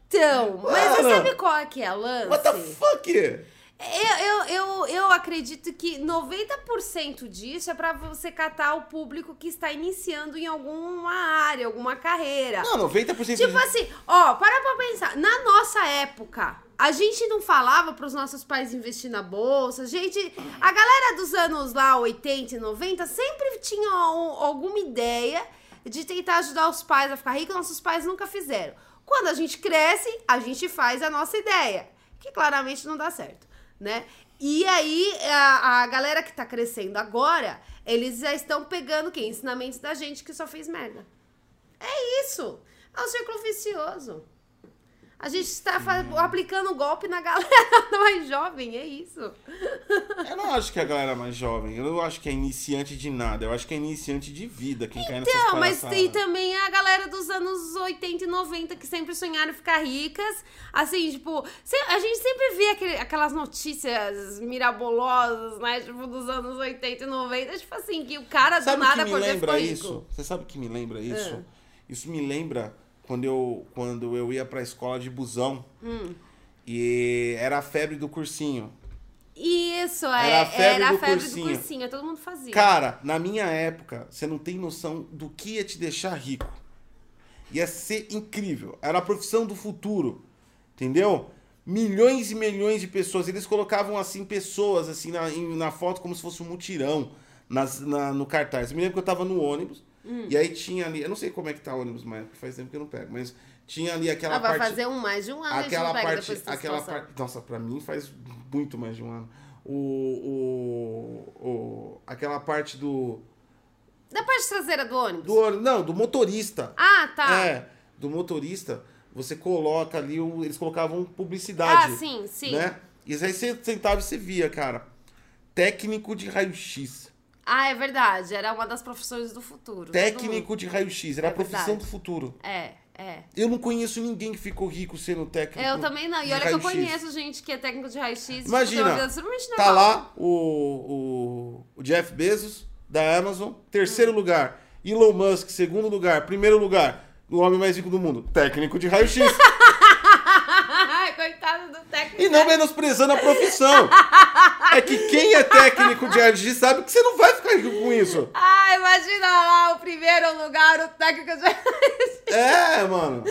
Então, mas você Mano. sabe qual é que é a lance? What the fuck? Eu, eu, eu, eu acredito que 90% disso é pra você catar o público que está iniciando em alguma área, alguma carreira. Não, 90% Tipo de... assim, ó, para pra pensar. Na nossa época, a gente não falava pros nossos pais investir na bolsa. A gente. A galera dos anos lá, 80 e 90, sempre tinha um- alguma ideia de tentar ajudar os pais a ficar ricos. Nossos pais nunca fizeram. Quando a gente cresce, a gente faz a nossa ideia. Que claramente não dá certo, né? E aí, a, a galera que tá crescendo agora, eles já estão pegando o quê? Ensinamentos da gente que só fez merda. É isso. É um círculo vicioso. A gente está fa- aplicando golpe na galera mais jovem, é isso. Eu não acho que é a galera mais jovem, eu não acho que é iniciante de nada, eu acho que é iniciante de vida quem cai nessas Então, mas tem também a galera dos anos 80 e 90 que sempre sonharam ficar ricas. Assim, tipo, a gente sempre vê aquele- aquelas notícias mirabolosas, né? Tipo, dos anos 80 e 90. Tipo assim, que o cara do Sabe o nada que me acordou e lembra isso? Você sabe o que me lembra isso? Ah. Isso me lembra quando eu, quando eu ia pra escola de busão Hum. e era a febre do cursinho. Isso, Era é. a febre era do a febre cursinho. do cursinho, todo mundo fazia. Cara, na minha época, você não tem noção do que ia te deixar rico. Ia ser incrível. Era a profissão do futuro. Entendeu? Milhões e milhões de pessoas. Eles colocavam assim pessoas assim na, na foto como se fosse um mutirão nas, na- no cartaz. Eu me lembro que eu tava no ônibus. Hum. E aí tinha ali. Eu não sei como é que tá o ônibus, mas faz tempo que eu não pego. Mas tinha ali aquela Ah, vai parte. fazer um mais de um ano, aquela parte, aquela nossa, pra mim faz muito mais de um ano. O, o, o aquela parte do Da parte traseira do ônibus? do ônibus- não, do motorista. Ah, tá. É, do motorista, você coloca ali, o- eles colocavam publicidade. Ah, sim, sim. Né? E aí você sentava e você via, cara. Técnico de raio-x. Ah, é verdade. Era uma das profissões do futuro. Técnico de raio-x. Era É a profissão verdade. do futuro. É, é. Eu não conheço ninguém que ficou rico sendo técnico. Eu também não. E olha que eu conheço gente que é técnico de raio-x. Imagina, Tá lá o, o, o Jeff Bezos, da Amazon, terceiro lugar. Elon Musk, segundo lugar. Primeiro lugar, o homem mais rico do mundo, técnico de raio-x. Ai, Coitado do técnico. E não menosprezando a profissão. É que quem é técnico de raio-x sabe que você não vai ficar rico com isso. Ah, imagina lá o primeiro lugar, o técnico de raio-x. É, mano.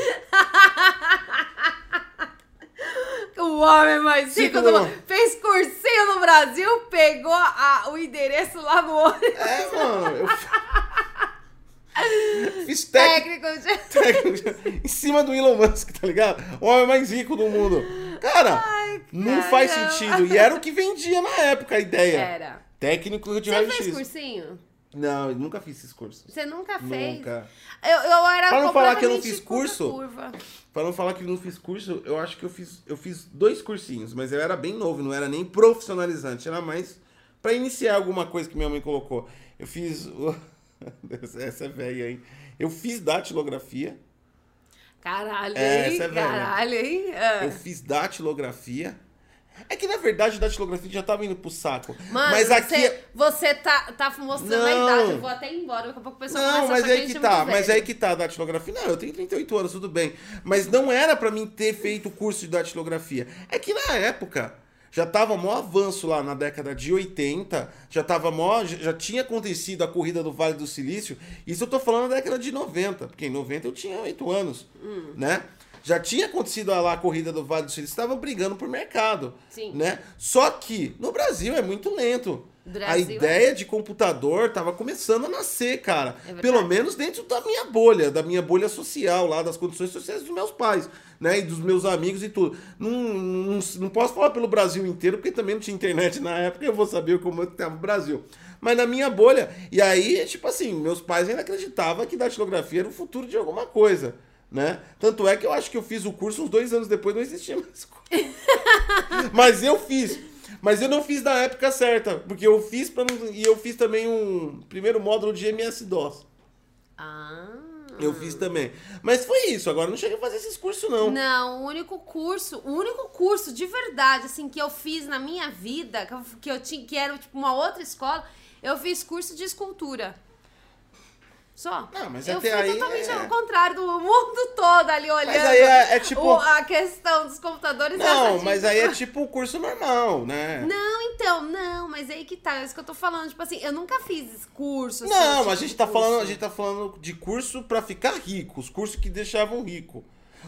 O homem mais rico do mundo. Fez cursinho no Brasil, pegou a- o endereço lá no ônibus. É, mano. Eu fiz técnico. Técnico de... em cima do Elon Musk, tá ligado? O homem mais rico do mundo. Cara, não faz sentido. E era o que vendia na época a ideia. Era. Técnico de Você fez raio-x. cursinho? Não, eu nunca fiz esses cursos. Você nunca fez? Nunca. Eu, eu era Pra não falar que eu não fiz curso, curva. Pra não falar que eu não fiz curso, eu acho que eu fiz, eu fiz dois cursinhos, mas eu era bem novo, não era nem profissionalizante, era mais pra iniciar alguma coisa que minha mãe colocou. Eu fiz. Essa é velha, hein? Eu fiz datilografia. Caralho, É, essa é velha. Caralho, hein? Ah. Eu fiz datilografia. É que na verdade datilografia já tava indo pro saco. Mano, mas aqui. você, você tá, tá mostrando a Não. idade. Eu vou até embora. Daqui a pouco o pessoal Não, a mas aí a que gente é tá, mas aí que tá a datilografia. Não, eu tenho 38 anos, tudo bem. Mas não era pra mim ter feito o curso de datilografia. É que na época já tava mó avanço lá na década de 80, já tava mó, já tinha acontecido a corrida do Vale do Silício. Isso eu tô falando da década de 90, porque em 90 eu tinha 8 anos, Hum. né? Já tinha acontecido lá a corrida do Vale do Silício, estavam brigando por mercado, Sim. né? Só que no Brasil é muito lento. A Brasil é. ideia de computador tava começando a nascer, cara. É. Pelo menos dentro da minha bolha, da minha bolha social lá, das condições sociais dos meus pais, né? E dos meus amigos e tudo. Não, não, não posso falar pelo Brasil inteiro, porque também não tinha internet na época, eu vou saber como é que tava o Brasil. Mas na minha bolha, e aí, tipo assim, meus pais ainda acreditavam que datilografia era o futuro de alguma coisa. Né? Tanto é que eu acho que eu fiz o curso uns dois anos depois, não existia mais. Mas eu fiz. Mas eu não fiz na época certa, porque eu fiz para e eu fiz também um primeiro módulo de MS-DOS. Ah. Eu fiz também. Mas foi isso, agora não cheguei a fazer esses cursos, não. Não, o único curso, o único curso de verdade, assim, que eu fiz na minha vida, que eu, que eu tinha, que era tipo uma outra escola, eu fiz curso de escultura. Só. Não, mas eu até fui aí totalmente é- ao contrário do mundo todo ali olhando. Mas aí é, é tipo. o- a questão dos computadores. Não, mas aí é tipo o curso normal, né? Não, então, não, mas aí que tá, é isso que eu tô falando. Tipo assim, eu nunca fiz curso. assim, Não, tipo a gente tá curso. falando, a gente tá falando de curso pra ficar rico, os cursos que deixavam rico.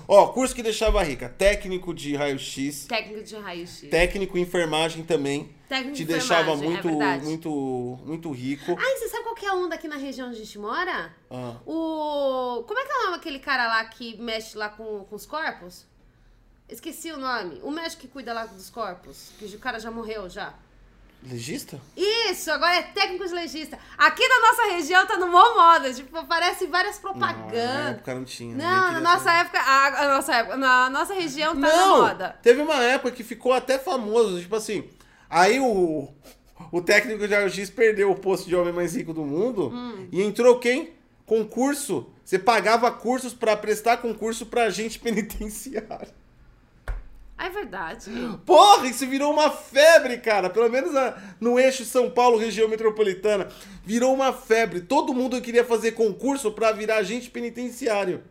Ó, curso que deixava rica, técnico de raio-x, Técnico de raio-x. técnico em enfermagem também, Técnico te de deixava enfermagem, é muito, verdade. muito, muito rico. Ai, você sabe qual que é a onda aqui na região onde a gente mora? Ah, O. Como é que é o nome daquele cara lá que mexe lá com, com os corpos? Esqueci o nome. O médico que cuida lá dos corpos. Que o cara já morreu já. Legista? Isso, agora é técnico de legista. Aqui na nossa região tá no mó moda. Tipo, aparece várias Não, na propagandas. época não tinha. Não, na nossa saber. época. A, a nossa época. Na nossa região tá na Não, moda. teve uma época que ficou até famoso, tipo assim, aí o, o técnico de raio-x perdeu o posto de homem mais rico do mundo Hum. e entrou quem? Concurso. Você pagava cursos pra prestar concurso pra agente penitenciário. É verdade. Porra, isso virou uma febre, cara. Pelo menos a- no eixo São Paulo, região metropolitana. Virou uma febre. Todo mundo queria fazer concurso pra virar agente penitenciário.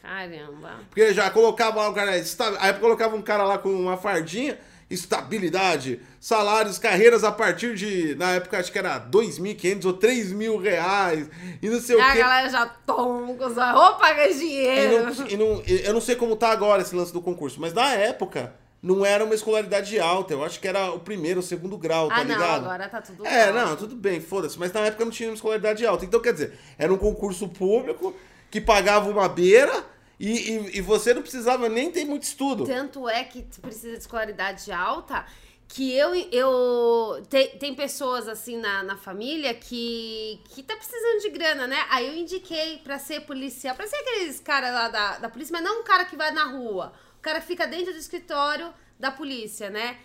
Caramba. Porque já colocava lá o cara. Aí colocava um cara lá com uma fardinha, estabilidade, salários, carreiras a partir de. Na época acho que era 2.500 ou 3 mil reais. E não sei E o a quê. galera já toma roupa, ganha E dinheiro. não- e não- eu não sei como tá agora esse lance do concurso, mas na época não era uma escolaridade alta. Eu acho que era o primeiro ou segundo grau, tá ah, não, ligado? agora tá tudo É, alto. não, tudo bem, foda-se. Mas na época não tinha uma escolaridade alta. Então, quer dizer, era um concurso público que pagava uma beira e, e, e você não precisava nem ter muito estudo. Tanto é que precisa de escolaridade alta que eu. eu tem, tem pessoas assim na, na família que, que tá precisando de grana, né? Aí eu indiquei pra ser policial, pra ser aqueles caras lá da, da polícia, mas não um cara que vai na rua. O cara fica dentro do escritório da polícia, né?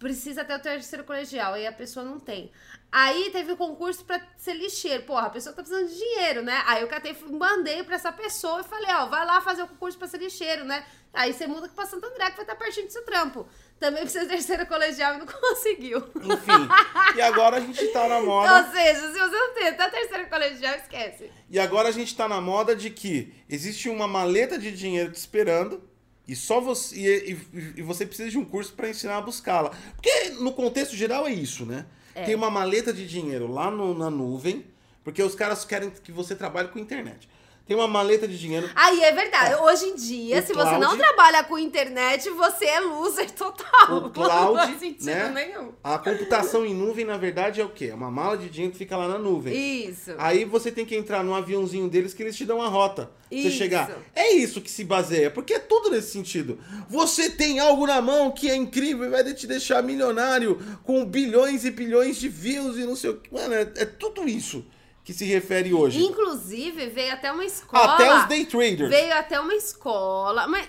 Precisa ter o terceiro colegial, aí a pessoa não tem. Aí teve o concurso pra ser lixeiro. Porra, a pessoa tá precisando de dinheiro, né? Aí eu catei, mandei pra essa pessoa e falei, ó, vai lá fazer o concurso pra ser lixeiro, né? Aí você muda pra Santo André, que vai estar pertinho do seu trampo. Também precisa de terceiro colegial e não conseguiu. Enfim. e agora a gente tá na moda. Ou seja, se você não tem até terceiro colegial, esquece. E agora a gente tá na moda de que existe uma maleta de dinheiro te esperando. E só você. E, e- e você precisa de um curso pra ensinar a buscá-la. Porque no contexto geral é isso, né? É. Tem uma maleta de dinheiro lá no- na nuvem, porque os caras querem que você trabalhe com internet. Tem uma maleta de dinheiro. Aí é verdade. Hoje em dia, O se você não cloud- trabalha com internet, você é loser total. O cloud, não faz sentido né? nenhum. A computação em nuvem, na verdade, é o quê? É uma mala de dinheiro que fica lá na nuvem. Isso. Aí você tem que entrar num aviãozinho deles que eles te dão a rota. pra Você Isso. chegar. É isso que se baseia, porque é tudo nesse sentido. Você tem algo na mão que é incrível e vai te deixar milionário com bilhões e bilhões de views e não sei o que. Mano, é, é tudo isso que se refere hoje. Inclusive, veio até uma escola. Até os day traders. Veio até uma escola, mas,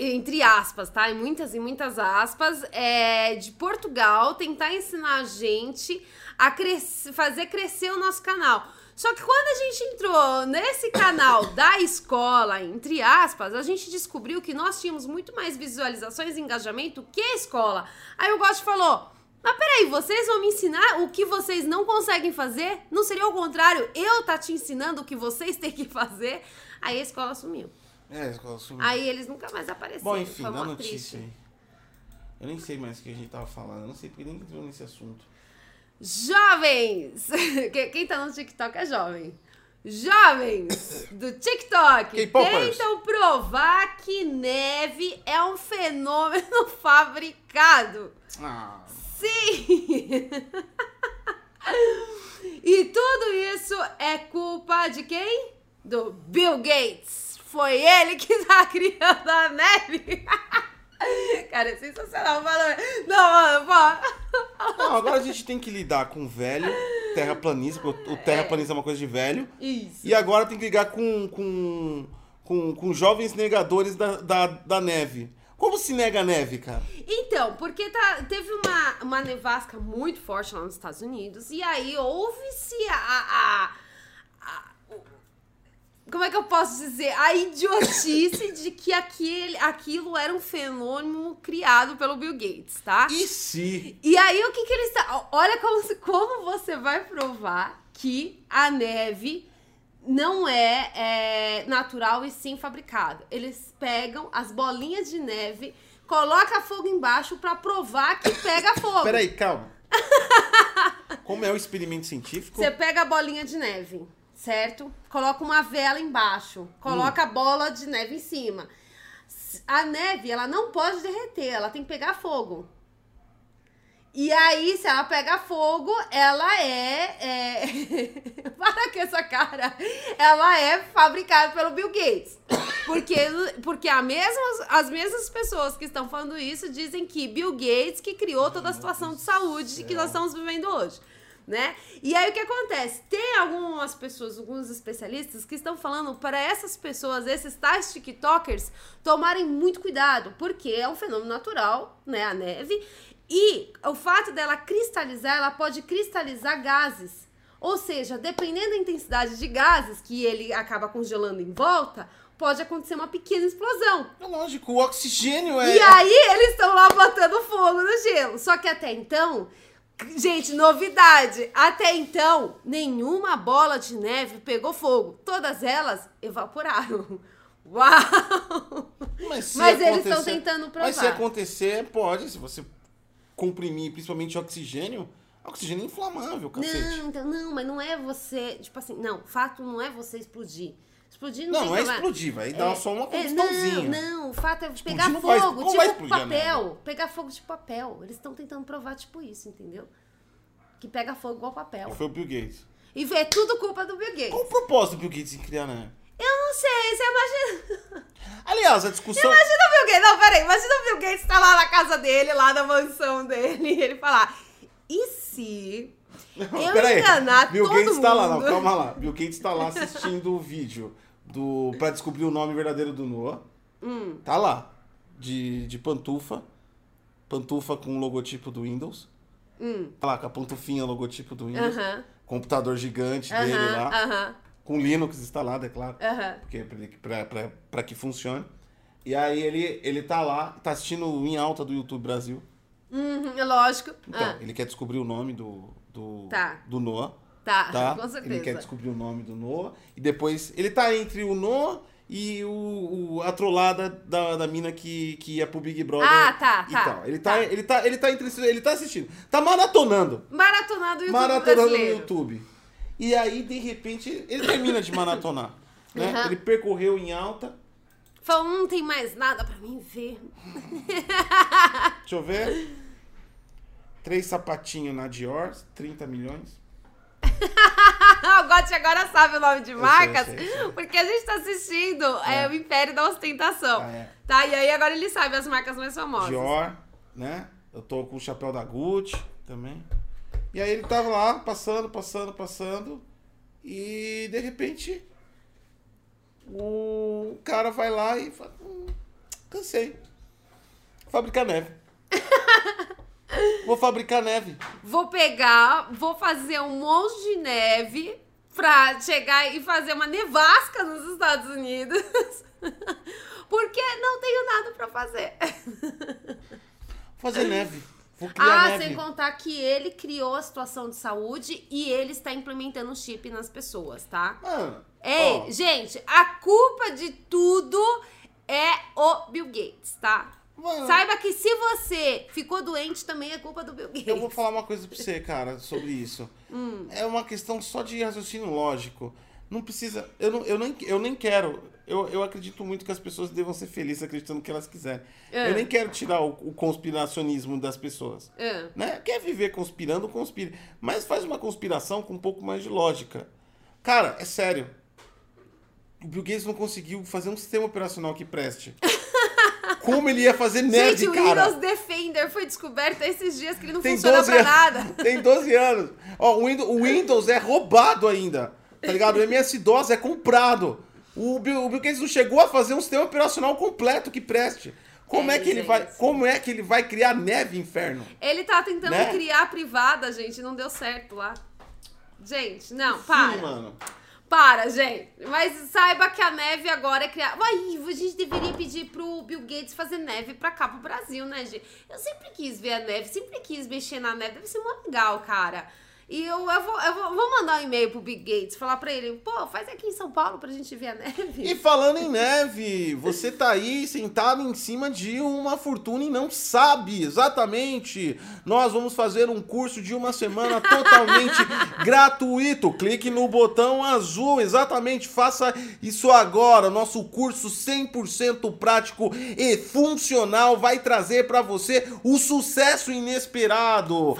entre aspas, tá? Em muitas e muitas aspas, é, de Portugal, tentar ensinar a gente a cres- fazer crescer o nosso canal. Só que quando a gente entrou nesse canal da escola, entre aspas, a gente descobriu que nós tínhamos muito mais visualizações e engajamento que a escola. Aí o Gosto falou. Mas peraí, vocês vão me ensinar o que vocês não conseguem fazer? Não seria o contrário? Eu tá te ensinando o que vocês têm que fazer? Aí a escola sumiu. É, a escola sumiu. Aí eles nunca mais apareceram. Bom, enfim, mó notícia triste. aí. Eu nem sei mais o que a gente tava falando. Eu não sei porque nem entrou nesse assunto. Jovens! Que- Quem tá no TikTok é jovem. Jovens do TikTok tentam provar que neve é um fenômeno fabricado. Ah. Sim! e tudo isso é culpa de quem? Do Bill Gates. Foi ele que tá criando a neve. Cara, é sensacional. Mano. Não, mano, pô. Não, agora a gente tem que lidar com velho, terraplanista, porque o o terraplanista é uma coisa de velho. Isso. E agora tem que ligar com, com, com, com jovens negadores da, da, da neve. Como se nega a neve, cara? Então, porque tá, teve uma, uma nevasca muito forte lá nos Estados Unidos, e aí houve-se a, a- a- como é que eu posso dizer? A idiotice de que aquele, aquilo era um fenômeno criado pelo Bill Gates, tá? E se? E aí, o que que eles... Olha como, como você vai provar que a neve não é, é, natural e sim fabricado. Eles pegam as bolinhas de neve, colocam fogo embaixo pra provar que pega fogo. Peraí, calma. Como é o experimento científico? Você pega a bolinha de neve, certo? Coloca uma vela embaixo, coloca a bola de neve em cima. A neve, ela não pode derreter, ela tem que pegar fogo. E aí, se ela pega fogo, ela é. é... Para com essa cara! Ela é fabricada pelo Bill Gates. Porque, porque a mesmas, as mesmas pessoas que estão falando isso dizem que Bill Gates que criou toda a situação de saúde que nós estamos vivendo hoje. Né? E aí o que acontece? Tem algumas pessoas, alguns especialistas que estão falando para essas pessoas, esses tais TikTokers, tomarem muito cuidado, porque é um fenômeno natural, né, a neve, e o fato dela cristalizar, ela pode cristalizar gases. Ou seja, dependendo da intensidade de gases que ele acaba congelando em volta, pode acontecer uma pequena explosão. É lógico, o oxigênio é. E aí eles estão lá botando fogo no gelo. Só que até então, gente, novidade. Até então, nenhuma bola de neve pegou fogo. Todas elas evaporaram. Uau! Mas, se Mas eles estão tentando Mas se provar. acontecer, pode. Se você comprimir principalmente oxigênio, oxigênio é inflamável, cacete. Não, então, não, mas não é você. Tipo assim, não, o fato não é você explodir. Explodir não, Não, não é problema. explodir, vai dar só uma É, combustãozinha. não, não, o fato é pegar não vai- fogo, não vai tipo explodir papel. Pegar fogo de papel. Eles estão tentando provar, tipo, isso, entendeu? Que pega fogo igual papel. Foi o Bill Gates. E vê tudo culpa do Bill Gates. Qual o propósito do Bill Gates em criar, né? Eu não sei, você imagina. Aliás, a discussão. Imagina o Bill Gates. Não, peraí. Imagina o Bill Gates tá lá na casa dele, lá na mansão dele, e ele falar: e se eu Peraí, enganar Bill todo Gates mundo? tá lá, não, calma lá. Bill Gates tá lá assistindo o vídeo do para descobrir o nome verdadeiro do Noah. Hum. Tá lá, de, de pantufa, pantufa com o logotipo do Windows. Tá lá, com a pantufinha, logotipo do Windows. Hum. Aham. Computador gigante dele lá, Aham, aham, com Linux instalado, é claro. aham. Porque ele- pra que funcione. E aí ele, ele tá lá, tá assistindo em alta do YouTube Brasil. Uhum, lógico. Então, Ah, ele quer descobrir o nome do, do, Tá. do Noah. tá, tá? com Ele certeza. quer descobrir o nome do Noah. E depois. Ele tá entre o Noah e o, o- a trollada da, da mina que, que ia pro Big Brother. Ah, tá, tá, Então, ele tá, tá. ele tá, ele tá entre ele tá assistindo. Tá maratonando. Maratonado YouTube maratonando no brasileiro. YouTube. E aí, de repente, ele termina de maratonar. né? Aham. Ele percorreu em alta. Falou, não tem mais nada pra mim ver. Deixa eu ver. Três sapatinhos na Dior, 30 milhões. o Gotti agora sabe o nome de marcas, sei, sei, sei. porque a gente tá assistindo é. o Império da Ostentação. Ah, é. Tá? E aí agora ele sabe as marcas mais famosas. Dior, né? Eu tô com o chapéu da Gucci também. E aí ele tava lá, passando, passando, passando. E de repente o cara vai lá e fala, hum, cansei. Fabricar neve. Vou fabricar neve. Vou pegar, vou fazer um monte de neve pra chegar e fazer uma nevasca nos Estados Unidos. Porque não tenho nada pra fazer. Fazer neve. Ah, neve. sem contar que ele criou a situação de saúde e ele está implementando chip nas pessoas, tá? Mano, Ei, ó, gente, a culpa de tudo é o Bill Gates, tá? mano, Saiba que se você ficou doente, também é culpa do Bill Gates. Eu vou falar uma coisa pra você, cara, sobre isso. Hum. É uma questão só de raciocínio lógico. Não precisa. Eu, não, eu, nem, eu nem quero. Eu, eu acredito muito que as pessoas devam ser felizes acreditando que elas quiserem. É. Eu nem quero tirar o, o conspiracionismo das pessoas. É. Né? Quer viver conspirando, conspire. Mas faz uma conspiração com um pouco mais de lógica. Cara, é sério. O Bill Gates não conseguiu fazer um sistema operacional que preste. Como ele ia fazer neve, Gente, o cara? Windows Defender foi descoberto esses dias que ele não Tem funciona 12 pra anos. nada. Tem 12 anos. Ó, o Windows, o Windows é roubado ainda. Tá ligado? O MS-DOS é comprado. O Bill, o Bill Gates não chegou a fazer um sistema operacional completo que preste. Como é, É, que ele gente. vai, como é que ele vai criar neve, inferno? Ele tá tentando Né? criar a privada, gente, não deu certo lá. Gente, não, para. Sim, mano. Para, gente. Mas saiba que a neve agora é criada. Ai, a gente deveria pedir pro Bill Gates fazer neve pra cá, pro Brasil, né, gente? Eu sempre quis ver a neve, sempre quis mexer na neve. Deve ser muito legal, cara. E eu, eu, vou, eu vou, vou mandar um e-mail pro Big Gates, falar pra ele, pô, faz aqui em São Paulo pra gente ver a neve. E falando em neve, você tá aí sentado em cima de uma fortuna e não sabe exatamente. Nós vamos fazer um curso de uma semana totalmente gratuito. Clique no botão azul, exatamente, faça isso agora. Nosso curso 100% prático e funcional vai trazer para você o sucesso inesperado.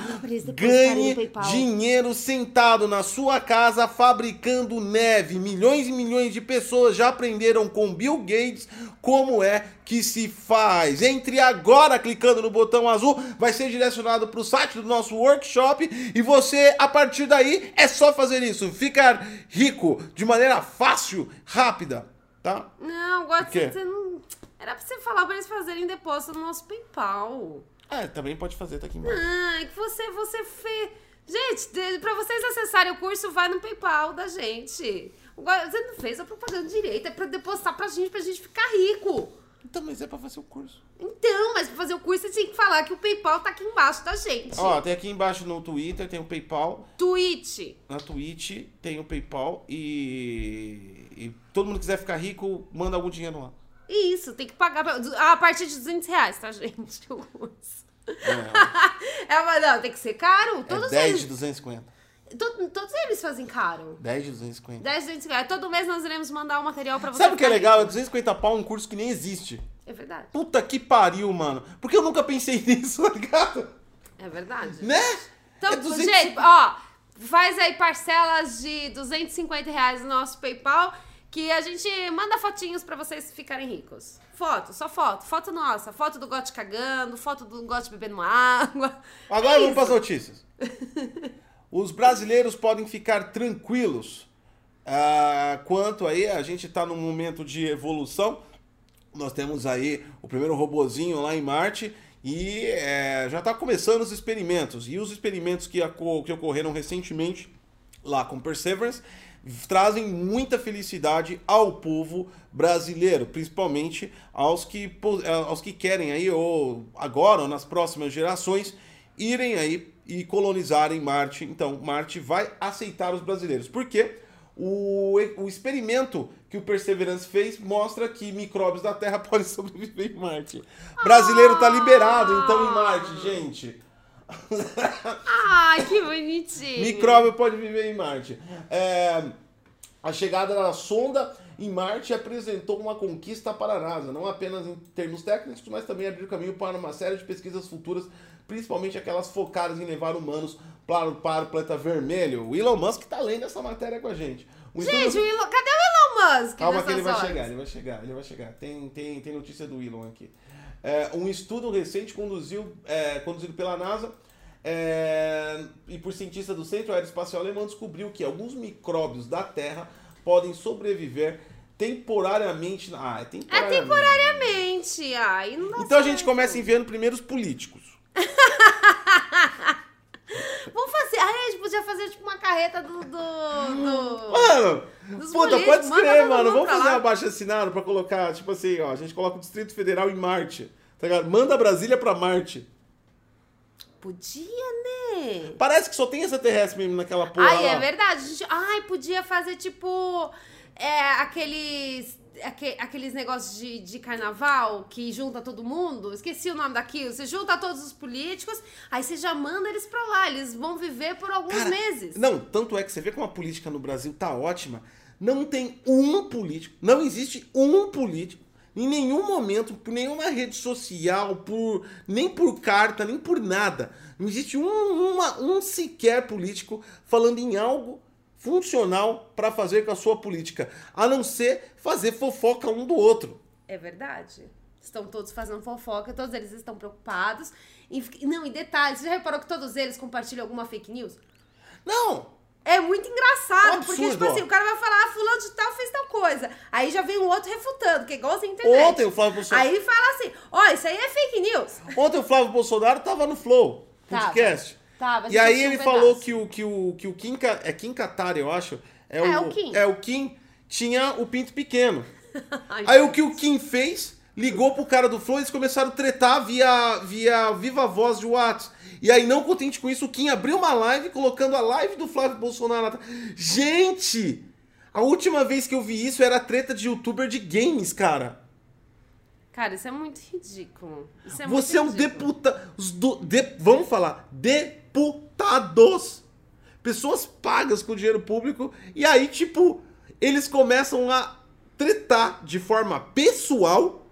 Ganhe dinheiro dinheiro sentado na sua casa fabricando neve. Milhões e milhões de pessoas já aprenderam com Bill Gates como é que se faz. Entre agora clicando no botão azul, vai ser direcionado para o site do nosso workshop e você, a partir daí, é só fazer isso. Ficar rico de maneira fácil, rápida, tá? Não, gosto de você não... Era pra você falar pra eles fazerem depósito no nosso PayPal. É, também pode fazer, tá aqui embaixo. Ah, é que você, você fez... Gente, para vocês acessarem o curso, vai no PayPal da gente. Você não fez a propaganda direito, é pra depositar pra gente, pra gente ficar rico. Então, mas é pra fazer o curso. Então, mas pra fazer o curso você tem que falar que o PayPal tá aqui embaixo da gente. Ó, tem aqui embaixo no Twitter, tem o PayPal. Twitch. Na Twitch tem o PayPal e... e todo mundo quiser ficar rico, manda algum dinheiro lá. Isso, tem que pagar a partir de 200 reais, tá, gente? O curso. É, é mas não, tem que ser caro. Todos é 10 eles... de 250. Todos, todos eles fazem caro. 10 de 250. 10 de 250. Todo mês nós iremos mandar o um material pra você. Sabe o que é legal? É 250 pau um curso que nem existe. É verdade. Puta que pariu, mano. Porque eu nunca pensei nisso, tá ligado? É verdade. Né? Então, é 200... gente, ó, faz aí parcelas de 250 reais no nosso PayPal que a gente manda fotinhos para vocês ficarem ricos. Foto, só foto. Foto nossa. Foto do Gotti cagando, foto do Gotti bebendo água. Agora é vamos para as notícias. Os brasileiros podem ficar tranquilos uh, quanto aí a gente está num momento de evolução. Nós temos aí o primeiro robozinho lá em Marte e é, já está começando os experimentos. E os experimentos que, que ocorreram recentemente lá com Perseverance trazem muita felicidade ao povo brasileiro, principalmente aos que, eh, aos que querem aí, ou agora, ou nas próximas gerações, irem aí e colonizarem Marte. Então, Marte vai aceitar os brasileiros. Porque o, o experimento que o Perseverance fez mostra que micróbios da Terra podem sobreviver em Marte. Brasileiro está liberado, então, em Marte, gente. Ai, que bonitinho. Micróbio pode viver em Marte. É, a chegada da sonda em Marte apresentou uma conquista para a NASA, não apenas em termos técnicos, mas também abriu caminho para uma série de pesquisas futuras, principalmente aquelas focadas em levar humanos para, para o planeta vermelho. O Elon Musk está lendo essa matéria com a gente. O gente, estudo... o Elon... cadê o Elon Musk? Calma que ele vai horas? chegar, ele vai chegar, ele vai chegar. Tem, tem, tem notícia do Elon aqui. É, um estudo recente conduziu, é, conduzido pela NASA é, e por cientistas do Centro Aeroespacial Alemão descobriu que alguns micróbios da Terra podem sobreviver temporariamente. Ah, é temporariamente. É temporariamente. Então a gente começa enviando primeiro os políticos. Vamos fazer. Ai, a gente podia fazer tipo uma carreta do. do, do mano, puta, pode escrever, mano. Vamos fazer lá. um abaixo assinado pra colocar, tipo assim, ó. A gente coloca o Distrito Federal em Marte. Tá ligado? Manda Brasília pra Marte. Podia, né? Parece que só tem extraterrestre mesmo naquela porra. Ai, lá. é verdade. Gente, ai, podia fazer tipo. É, aqueles. Aqueles negócios de, de carnaval que junta todo mundo. Esqueci o nome daquilo. Você junta todos os políticos, aí você já manda eles pra lá. Eles vão viver por alguns Cara, meses. Não, tanto é que você vê como a política no Brasil tá ótima. Não tem um político, não existe um político em nenhum momento, por nenhuma rede social, por nem por carta, nem por nada. Não existe um, uma, um sequer político falando em algo funcional para fazer com a sua política, a não ser fazer fofoca um do outro. É verdade. Estão todos fazendo fofoca, todos eles estão preocupados. E, não, em detalhes, você já reparou que todos eles compartilham alguma fake news? Não! É muito engraçado, um porque, tipo assim, o cara vai falar, ah, fulano de tal fez tal coisa. Aí já vem um outro refutando, que é igual a internet. Ontem o Flávio Bolsonaro... Aí fala assim, ó, oh, isso aí é fake news. Ontem o Flávio Bolsonaro tava no Flow, podcast. Tava, e aí ele um falou que o, que o, que o Kim, é Kim Qatar, eu acho, É, É, o, o Kim. É o Kim tinha o pinto pequeno. Ai, Aí o que o Kim fez? Ligou pro cara do Flow e eles começaram a tretar via, via viva voz de WhatsApp. E aí, não contente com isso, o Kim abriu uma live colocando a live do Flávio Bolsonaro. Gente! A última vez que eu vi isso era treta de youtuber de games, cara. Cara, isso é muito ridículo. Isso é Você é um muito deputado. vamos falar, deputados. Pessoas pagas com dinheiro público. E aí, tipo, eles começam a tretar de forma pessoal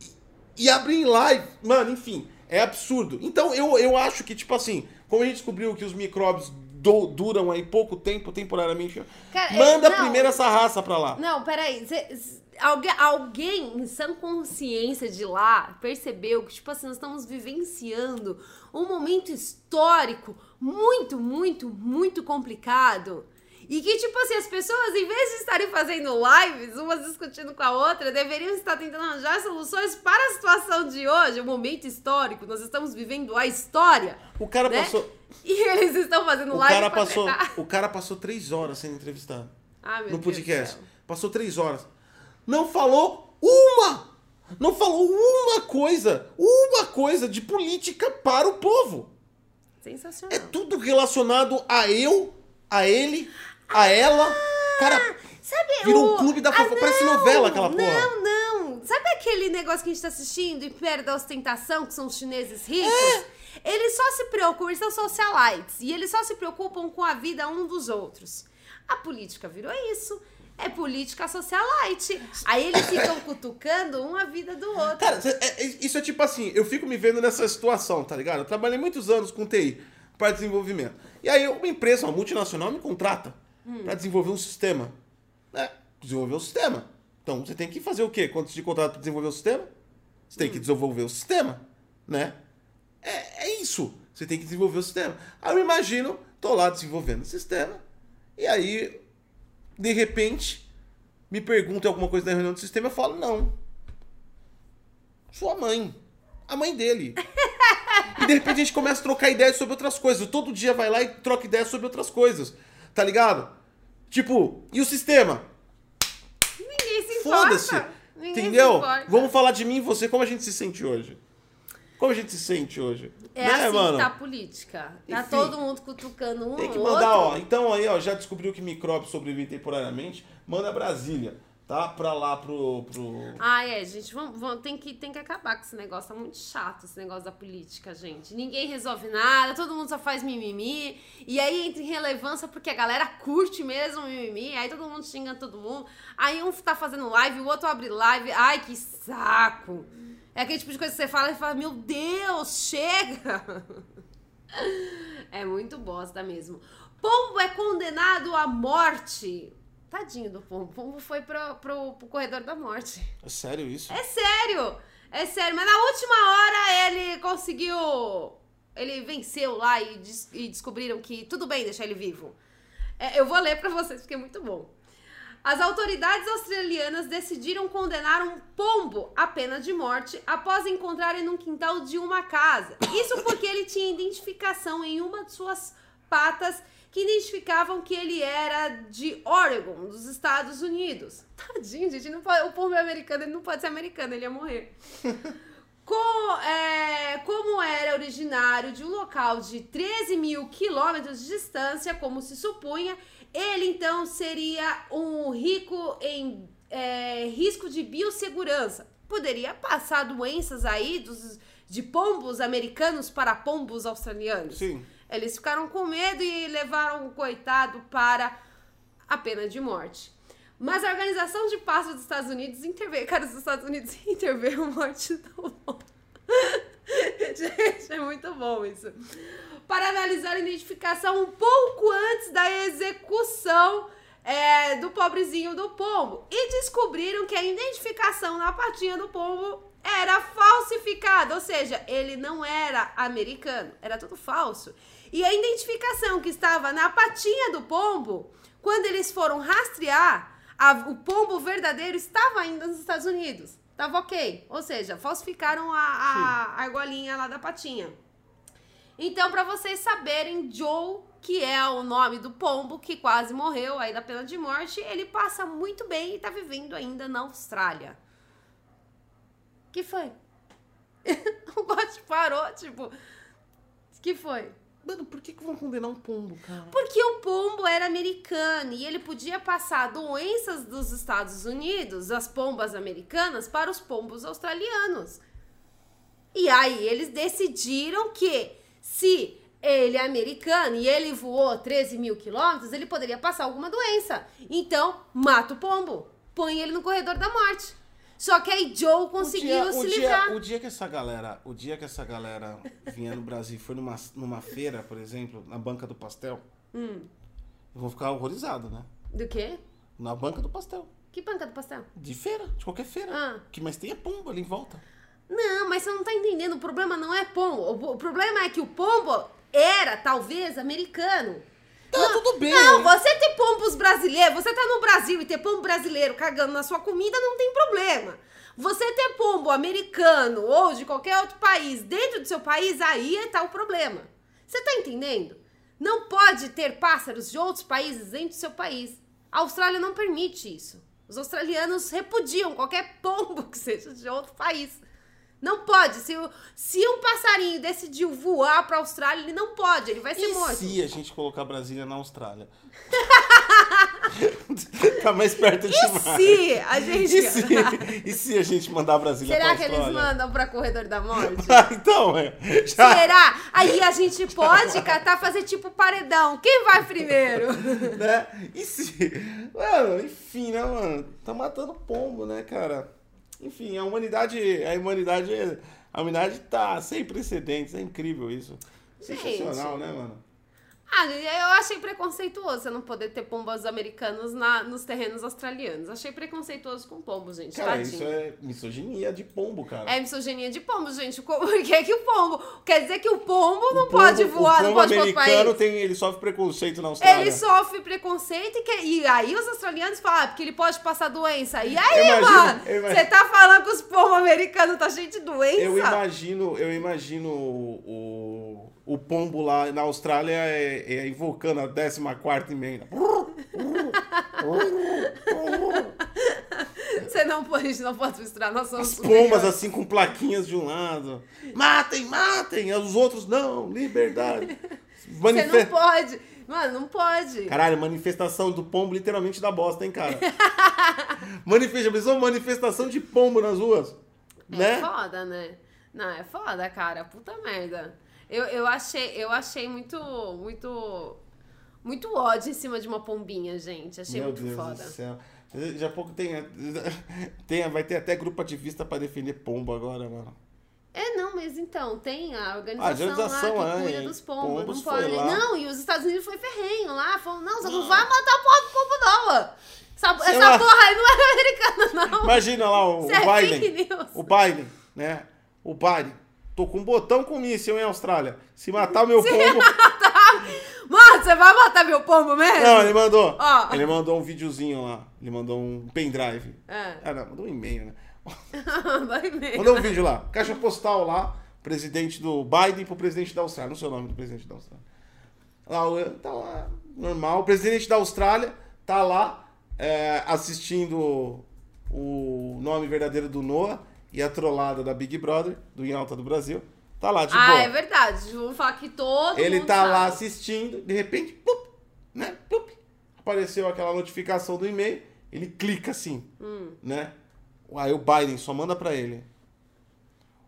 e, e abrem live. Mano, enfim, é absurdo. Então eu, eu acho que, tipo assim, como a gente descobriu que os micróbios do- duram aí pouco tempo, temporariamente, Cara, é- manda não. primeiro essa raça pra lá. Não, peraí. Cê, cê- alguém, alguém em sã consciência de lá percebeu que, tipo assim, nós estamos vivenciando um momento histórico muito, muito, muito complicado. E que, tipo assim, as pessoas, em vez de estarem fazendo lives, umas discutindo com a outra, deveriam estar tentando arranjar soluções para a situação de hoje, o momento histórico. Nós estamos vivendo a história. O cara né? passou. E eles estão fazendo O live cara passou. O cara passou três horas sendo entrevistado. Ai, meu no Deus podcast. Passou três horas. Não falou uma! Não falou uma coisa! Uma coisa de política para o povo! Sensacional. É tudo relacionado a eu, a ele, a ela. Cara, Sabe virou o... um clube da Ah, fofoca. Parece novela aquela porra. Não, não. Sabe aquele negócio que a gente tá assistindo, Império da Ostentação, que são os chineses ricos? É. Eles só se preocupam, eles são socialites, e eles só se preocupam com a vida um dos outros. A política virou isso. É política socialite. Aí eles ficam cutucando um a vida do outro. Cara, é- é- isso é tipo assim, eu fico me vendo nessa situação, tá ligado? Eu trabalhei muitos anos com TI, para desenvolvimento. E aí uma empresa, uma multinacional, me contrata pra desenvolver um sistema. Né? Desenvolver o sistema. Então você tem que fazer o quê? Quando te contrata pra desenvolver o sistema? Você tem que desenvolver o sistema, né? É, é isso. Você tem que desenvolver o sistema. Aí eu imagino, tô lá desenvolvendo o sistema, e aí, de repente, me perguntam alguma coisa na reunião do sistema, eu falo, não. Sua mãe. A mãe dele. e de repente a gente começa a trocar ideias sobre outras coisas. Todo dia vai lá e troca ideias sobre outras coisas. Tá ligado? Tipo, e o sistema? Ninguém se. Foda-se. Se Entendeu? importa. Vamos falar de mim e você, como a gente se sente hoje? Como a gente se sente hoje? É né, assim mano? que tá a política. Tá Enfim. todo mundo cutucando um Tem que mandar, ó. outro. Então aí, ó, já descobriu que micróbios sobrevivem temporariamente. Manda Brasília, tá? Pra lá pro. pro... Ah, é, gente, vamos, vamos- tem, que, tem que acabar com esse negócio. Tá muito chato esse negócio da política, gente. Ninguém resolve nada, todo mundo só faz mimimi. E aí entra em relevância porque a galera curte mesmo mimimi. Aí todo mundo xinga todo mundo. Aí um tá fazendo live, o outro abre live. Ai, que saco. É aquele tipo de coisa que você fala e fala: Meu Deus, chega! É muito bosta mesmo. Pombo é condenado à morte. Tadinho do pombo. Pombo foi pro, pro, pro corredor da morte. É sério isso? É sério! É sério, mas na última hora ele conseguiu. Ele venceu lá e, des- e descobriram que tudo bem deixar ele vivo. É, eu vou ler pra vocês porque é muito bom. As autoridades australianas decidiram condenar um pombo à pena de morte após encontrarem num quintal de uma casa. Isso porque ele tinha identificação em uma de suas patas que identificavam que ele era de Oregon, dos Estados Unidos. Tadinho, gente, não pode- o pombo é americano, ele não pode ser americano, ele ia morrer. Co- é, como era originário de um local de 13 mil quilômetros de distância, como se supunha, ele então seria um rico em é, risco de biossegurança. Poderia passar doenças aí dos, de pombos americanos para pombos australianos. Sim. Eles ficaram com medo e levaram o coitado para a pena de morte. Mas a Organização de Pássaros dos Estados Unidos interveio. Cara, os Estados Unidos interveio a morte do pombo. Gente, é muito bom isso. Para analisar a identificação um pouco antes da execução é, do pobrezinho do pombo. E descobriram que a identificação na patinha do pombo era falsificada. Ou seja, ele não era americano. Era tudo falso. E a identificação que estava na patinha do pombo, quando eles foram rastrear, a- o pombo verdadeiro estava ainda nos Estados Unidos. Tava ok. Ou seja, falsificaram a, a, a argolinha lá da patinha. Então, pra vocês saberem, Joe que é o nome do pombo que quase morreu aí da pena de morte, ele passa muito bem e tá vivendo ainda na Austrália. Que foi? o Gotti parou, tipo. Que foi? Mano, por que, que vão condenar um pombo, cara? Porque o pombo era americano e ele podia passar doenças dos Estados Unidos, as pombas americanas, para os pombos australianos. E aí eles decidiram que se ele é americano e ele voou 13 mil quilômetros, ele poderia passar alguma doença. Então, mata o pombo. Põe ele no corredor da morte. Só que aí Joe conseguiu dia, se o dia, livrar. O dia que essa galera, o dia que essa galera vinha no Brasil e foi numa, numa feira, por exemplo, na banca do pastel, Hum, eu vou ficar horrorizado, né? do quê? Na banca do pastel. Que banca do pastel? De feira, de qualquer feira. Ah. Que mais tem é pombo ali em volta. Não, mas você não tá entendendo. O problema não é pombo. O problema é que o pombo era, talvez, americano. Tá, tudo bem. Não, você ter pombos brasileiros, você tá no Brasil e ter pombo brasileiro cagando na sua comida não tem problema. Você ter pombo americano ou de qualquer outro país dentro do seu país, aí tá o problema. Você tá entendendo? Não pode ter pássaros de outros países dentro do seu país. A Austrália não permite isso. Os australianos repudiam qualquer pombo que seja de outro país. Não pode. Se, o- se um passarinho decidiu voar pra Austrália, ele não pode. Ele vai ser E morto. se a gente colocar Brasília na Austrália? tá mais perto de E se a gente. E se, e se a gente mandar Brasília Será pra que eles Austrália? mandam pra corredor da morte? Ah, então, é. Já, Será? Aí a gente pode catar, fazer tipo paredão. Quem vai primeiro? né? E se... Mano, enfim, né, mano? Tá matando pombo, né, cara? Enfim, a humanidade... A humanidade... A humanidade tá sem precedentes. É incrível isso. Sensacional, né, mano? Ah, eu achei preconceituoso você não poder ter pombos americanos na, nos terrenos australianos. Achei preconceituoso com pombos, gente. Cara, Tadinho. isso é misoginia de pombo, cara. É misoginia de pombo, gente. Por que, que o pombo? Quer dizer que o pombo não O pode pombo- voar, o não pombo pode outro americano tem, ele sofre preconceito na Austrália. Ele sofre preconceito e, que- e aí os australianos falam ah, porque ele pode passar doença. E aí, Eu imagino- mano? Você tá falando que os pombos americanos tá cheio de doença? Eu imagino, eu imagino o, o, pombo lá na Austrália é, é invocando a 14 emenda. Você não pode, a gente não pode misturar, nós somos As pombas assim com plaquinhas de um lado. Matem, matem! Os outros não, liberdade. Você Manife... não pode. Mano, não pode. Caralho, manifestação do pombo literalmente da bosta, hein, cara? Manifesta, pensou manifestação de pombo nas ruas? É Né? foda, né? Não, é foda, cara. Puta merda. Eu, eu achei, eu achei muito, muito, muito ódio em cima de uma pombinha, gente. Achei Meu muito Deus foda. do céu. Já pouco tem, tem. Vai ter até grupo ativista pra defender pombo agora, mano. É, não, mas então, tem a organização, A organização, lá que é, cuida dos pombos. pombos não pode. Não, e os Estados Unidos foi ferrenho lá. Falou, não, você não vai matar o povo pombo, não. Essa, essa lá. porra aí não é americana, não. Imagina lá o, o é Biden. news. O Biden, né? O Biden. Tô com um botão com míssil em Austrália. Se matar meu pombo. Mano, você vai matar meu pombo mesmo? Não, ele mandou. Ó. Ele mandou um videozinho lá. Ele mandou um pendrive. É. Ah, não, mandou um e-mail, né? vai mesmo. Mandou um vídeo lá. Caixa postal lá. Presidente do Biden pro presidente da Austrália. Não sei o nome do presidente da Austrália. Lá, o- tá lá, normal. O presidente da Austrália tá lá é, assistindo o nome verdadeiro do Noah e a trollada da Big Brother, do Em Alta do Brasil. Tá lá, de Ah, boa. é verdade. Vamos falar que todo Ele mundo tá sabe. lá assistindo, de repente, plup, né? Plup, apareceu aquela notificação do e-mail, ele clica assim, Hum. né? Aí o Biden só manda pra ele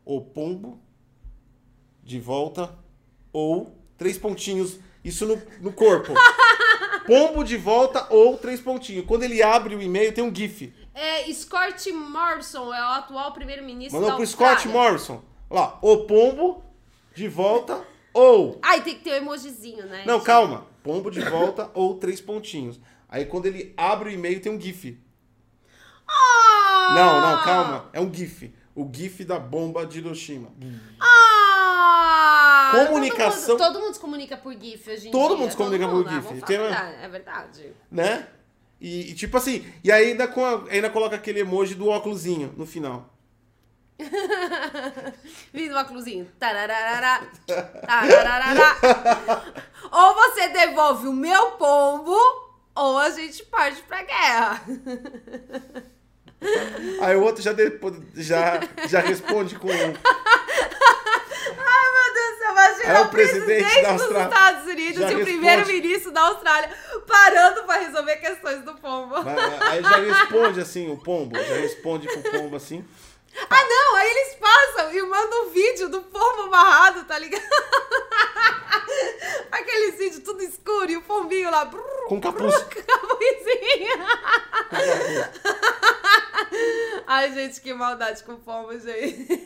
o pombo de volta ou três pontinhos, isso no, no corpo. pombo de volta ou três pontinhos. Quando ele abre o e-mail, tem um GIF. É, Scott Morrison é o atual primeiro-ministro Mandou da pro Austrália. Scott Morrison. Lá, o pombo de volta ou Ai, tem que ter o emojizinho, né? Não, calma. Pombo de volta ou três pontinhos. Aí quando ele abre o e-mail tem um GIF. Ah! Não, não, calma. É um GIF. O GIF da bomba de Hiroshima. Ah! Comunicação- Todo mundo, todo mundo se comunica por GIF hoje em Todo dia. mundo se comunica por GIF. falar Tem a É verdade. Né? E, e tipo assim, e ainda, com a- ainda coloca aquele emoji do óculosinho no final. Vindo. Tarararará, tarararará. Ou você devolve o meu pombo, ou a gente parte pra guerra. Aí o outro já, depois, já, já responde com. Ai, meu Deus do céu, imagina Aí o o presidente presidente, dos Estados Unidos já e o primeiro-ministro da Austrália parando pra resolver questões do pombo. Aí já responde assim, o pombo. Já responde pro pombo assim. Ah, não, aí eles passam e mandam um vídeo do pombo amarrado, tá ligado? Aqueles vídeos tudo escuro e o pombinho lá. brrr, Com capuz. brrr, capuzinho. Ai, gente, que maldade com o pombo, gente.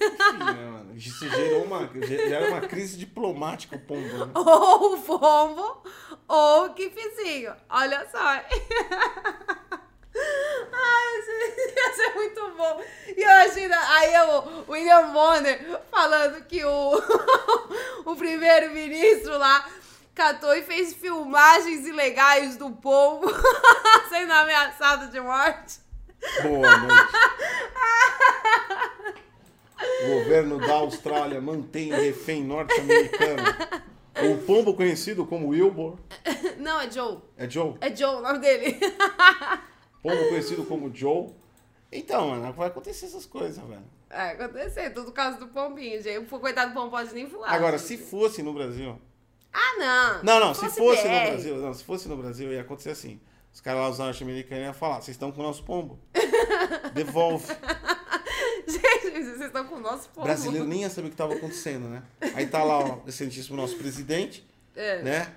Isso gerou uma, gera uma crise diplomática o pombo. Né? Ou o pombo, ou o kifizinho. Olha só. Ai, ia ser muito bom. E imagina, aí o William Bonner falando que o, o primeiro-ministro lá catou e fez filmagens ilegais do pombo sendo ameaçado de morte. Boa noite. O governo da Austrália mantém refém norte-americano. O pombo conhecido como Wilbur. Não, é Joe. É Joe? É Joe o nome dele. Pombo conhecido como Joe. Então, mano, vai acontecer essas coisas, velho. É, acontecer, tudo causa do pombinho, gente. O coitado do pombo pode nem voar. Agora, gente. se fosse no Brasil. Ah, não. Não, não, se fosse no BR. Brasil, não, se fosse no Brasil, ia acontecer assim. Os caras lá, os norte-americanos, iam falar: vocês estão com o nosso pombo. Devolve. Gente, vocês estão com o nosso O pombo. brasileiro nem ia saber o que estava acontecendo, né? Aí tá lá, ó, o excelentíssimo nosso presidente, É. né?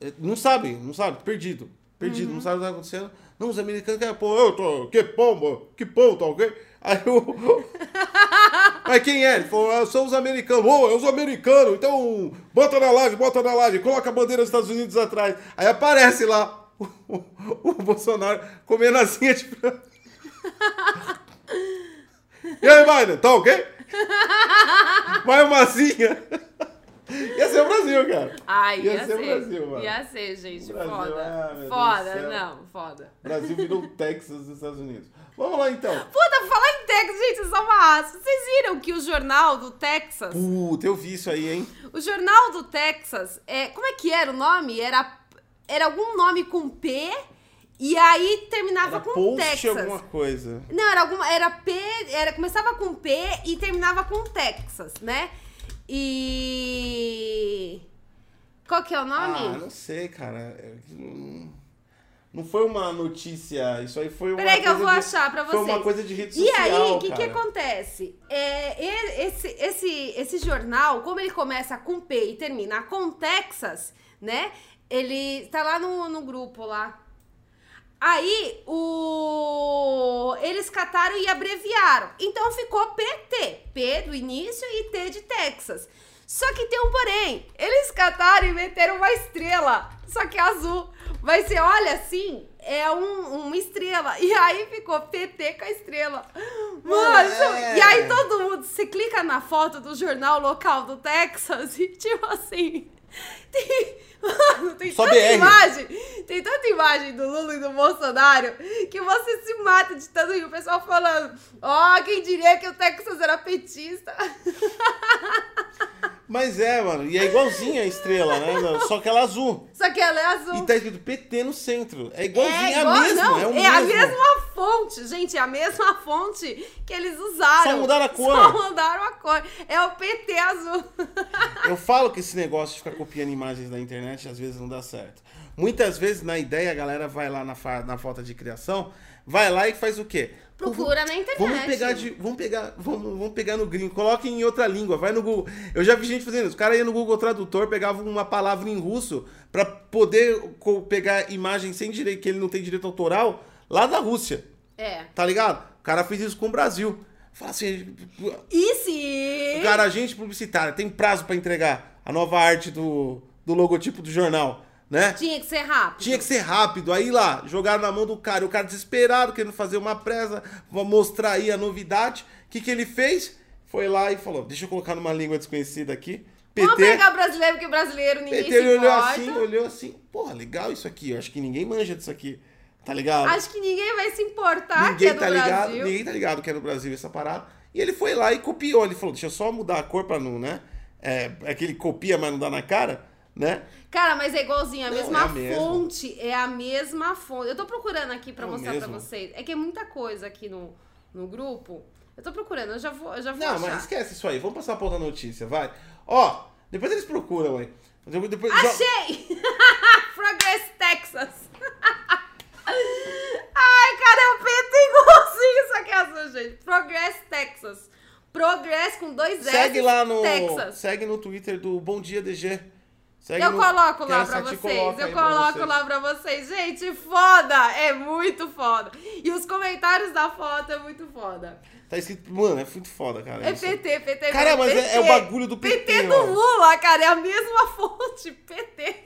É, Não sabe, não sabe, perdido. Perdido, não sabe o que tá acontecendo. Não, os americanos querem, pô, eu tô, que pombo, que pombo, tá ok? Aí o. Mas quem é? Ele falou, "Ah, são os americanos. Ô, é os americanos, então bota na live, bota na live, coloca a bandeira dos Estados Unidos atrás. Aí aparece lá o, o- o Bolsonaro comendo asinha de frango. E aí, Biden, tá ok? Vai uma asinha. Ia ser o Brasil, cara. Ai, ia, Ia ser ser. o Brasil, mano. Ia ser, gente. Brasil, foda. ah, foda, não, foda. Brasil virou Texas dos Estados Unidos. Vamos lá, então. Puta, falar em Texas, gente, vocês são uma raça. Vocês viram que o jornal do Texas, Puta, eu vi isso aí, hein? o jornal do Texas, é, como é que era o nome? Era, era algum nome com P e aí terminava Era com post Texas. alguma coisa. Não, era alguma. Era P. Era, começava com P e terminava com Texas, né? E. Qual que é o Ah, nome? não sei, cara. É não- foi uma notícia, isso aí foi uma Peraí que eu vou de- achar pra Foi uma vocês. coisa de rede E social, aí, o que, que acontece? É, e- esse, esse, esse jornal, como ele começa com P e termina com Texas, né? Ele tá lá no, no grupo lá. Aí, o... eles cataram e abreviaram. Então ficou PT. P do início e T de Texas. Só que tem um porém. Eles cataram e meteram uma estrela. Só que azul. Mas você olha assim, é um, uma estrela. E aí ficou PT com a estrela. Mano, É. e aí todo mundo, você clica na foto do jornal local do Texas e tipo assim. Tem, mano, tem Só tanta BR. imagem, tem tanta imagem do Lula e do Bolsonaro que você se mata de tanto rir. O pessoal falando, ó, quem diria que o Texas era petista? Mas é, mano, e é igualzinha a estrela, né? Só que ela é azul. Só que ela é azul. E tá escrito PT no centro. É igualzinha, é, igual- a mesma, não, é é a mesmo. mesma fonte, gente, é a mesma fonte que eles usaram. Só mudaram a cor. Só mudaram a cor. É o PT azul. Eu falo que esse negócio de ficar copiando imagens da internet às vezes não dá certo. Muitas vezes, na ideia, a galera vai lá na, na falta de criação, vai lá e faz o quê? Procura na internet. Vamos pegar, de, vamos pegar, vamos, vamos pegar no gringo, coloque em outra língua, vai no Google. Eu já vi gente fazendo isso. O cara ia no Google Tradutor, pegava uma palavra em russo pra poder pegar imagem sem direito, que ele não tem direito autoral, lá da Rússia. É. Tá ligado? O cara fez isso com o Brasil. Fala assim, E se... Cara, agente publicitário, tem prazo pra entregar a nova arte do, do logotipo do jornal, né? Tinha que ser rápido. Tinha que ser rápido. Aí lá, jogaram na mão do cara. O cara desesperado, querendo fazer uma presa, mostrar aí a novidade. O que, que ele fez? Foi lá e falou: Deixa eu colocar numa língua desconhecida aqui. Vamos PT. pegar brasileiro, porque brasileiro ninguém PT se ele olhou importa. assim, olhou assim. Porra, legal isso aqui. Eu acho que ninguém manja disso aqui. Tá ligado? Acho que ninguém vai se importar que ninguém é do tá ligado. Brasil. Ninguém tá ligado que é no Brasil essa parada. E ele foi lá e copiou. Ele falou, deixa eu só mudar a cor pra não, né? É, é que ele copia, mas não dá na cara, né? Cara, mas é igualzinho, a Não, mesma é a mesma. fonte. É a mesma fonte. Eu tô procurando aqui pra É mostrar pra mesmo. vocês. É que é muita coisa aqui no, no grupo. Eu tô procurando, eu já vou, eu já vou Não, achar. mas esquece isso aí. Vamos passar pra outra notícia, vai. Ó, depois eles procuram, ué. Depois, Achei! Progress Texas. Ai, cara, o PT igualzinho isso aqui azul, gente. Progress Texas. Progress com dois S. Segue lá no. Texas. Segue no Twitter do Bom Dia DG. Segue Eu no- coloco lá pra vocês. Eu coloco vocês. lá pra vocês. Gente, foda! É muito foda. E os comentários da foto é muito foda. Tá escrito. Mano, é muito foda, cara. É isso. PT, PT. Cara, mas é- PT. é o bagulho do PT, PT ó. do Lula, cara. É a mesma fonte. PT.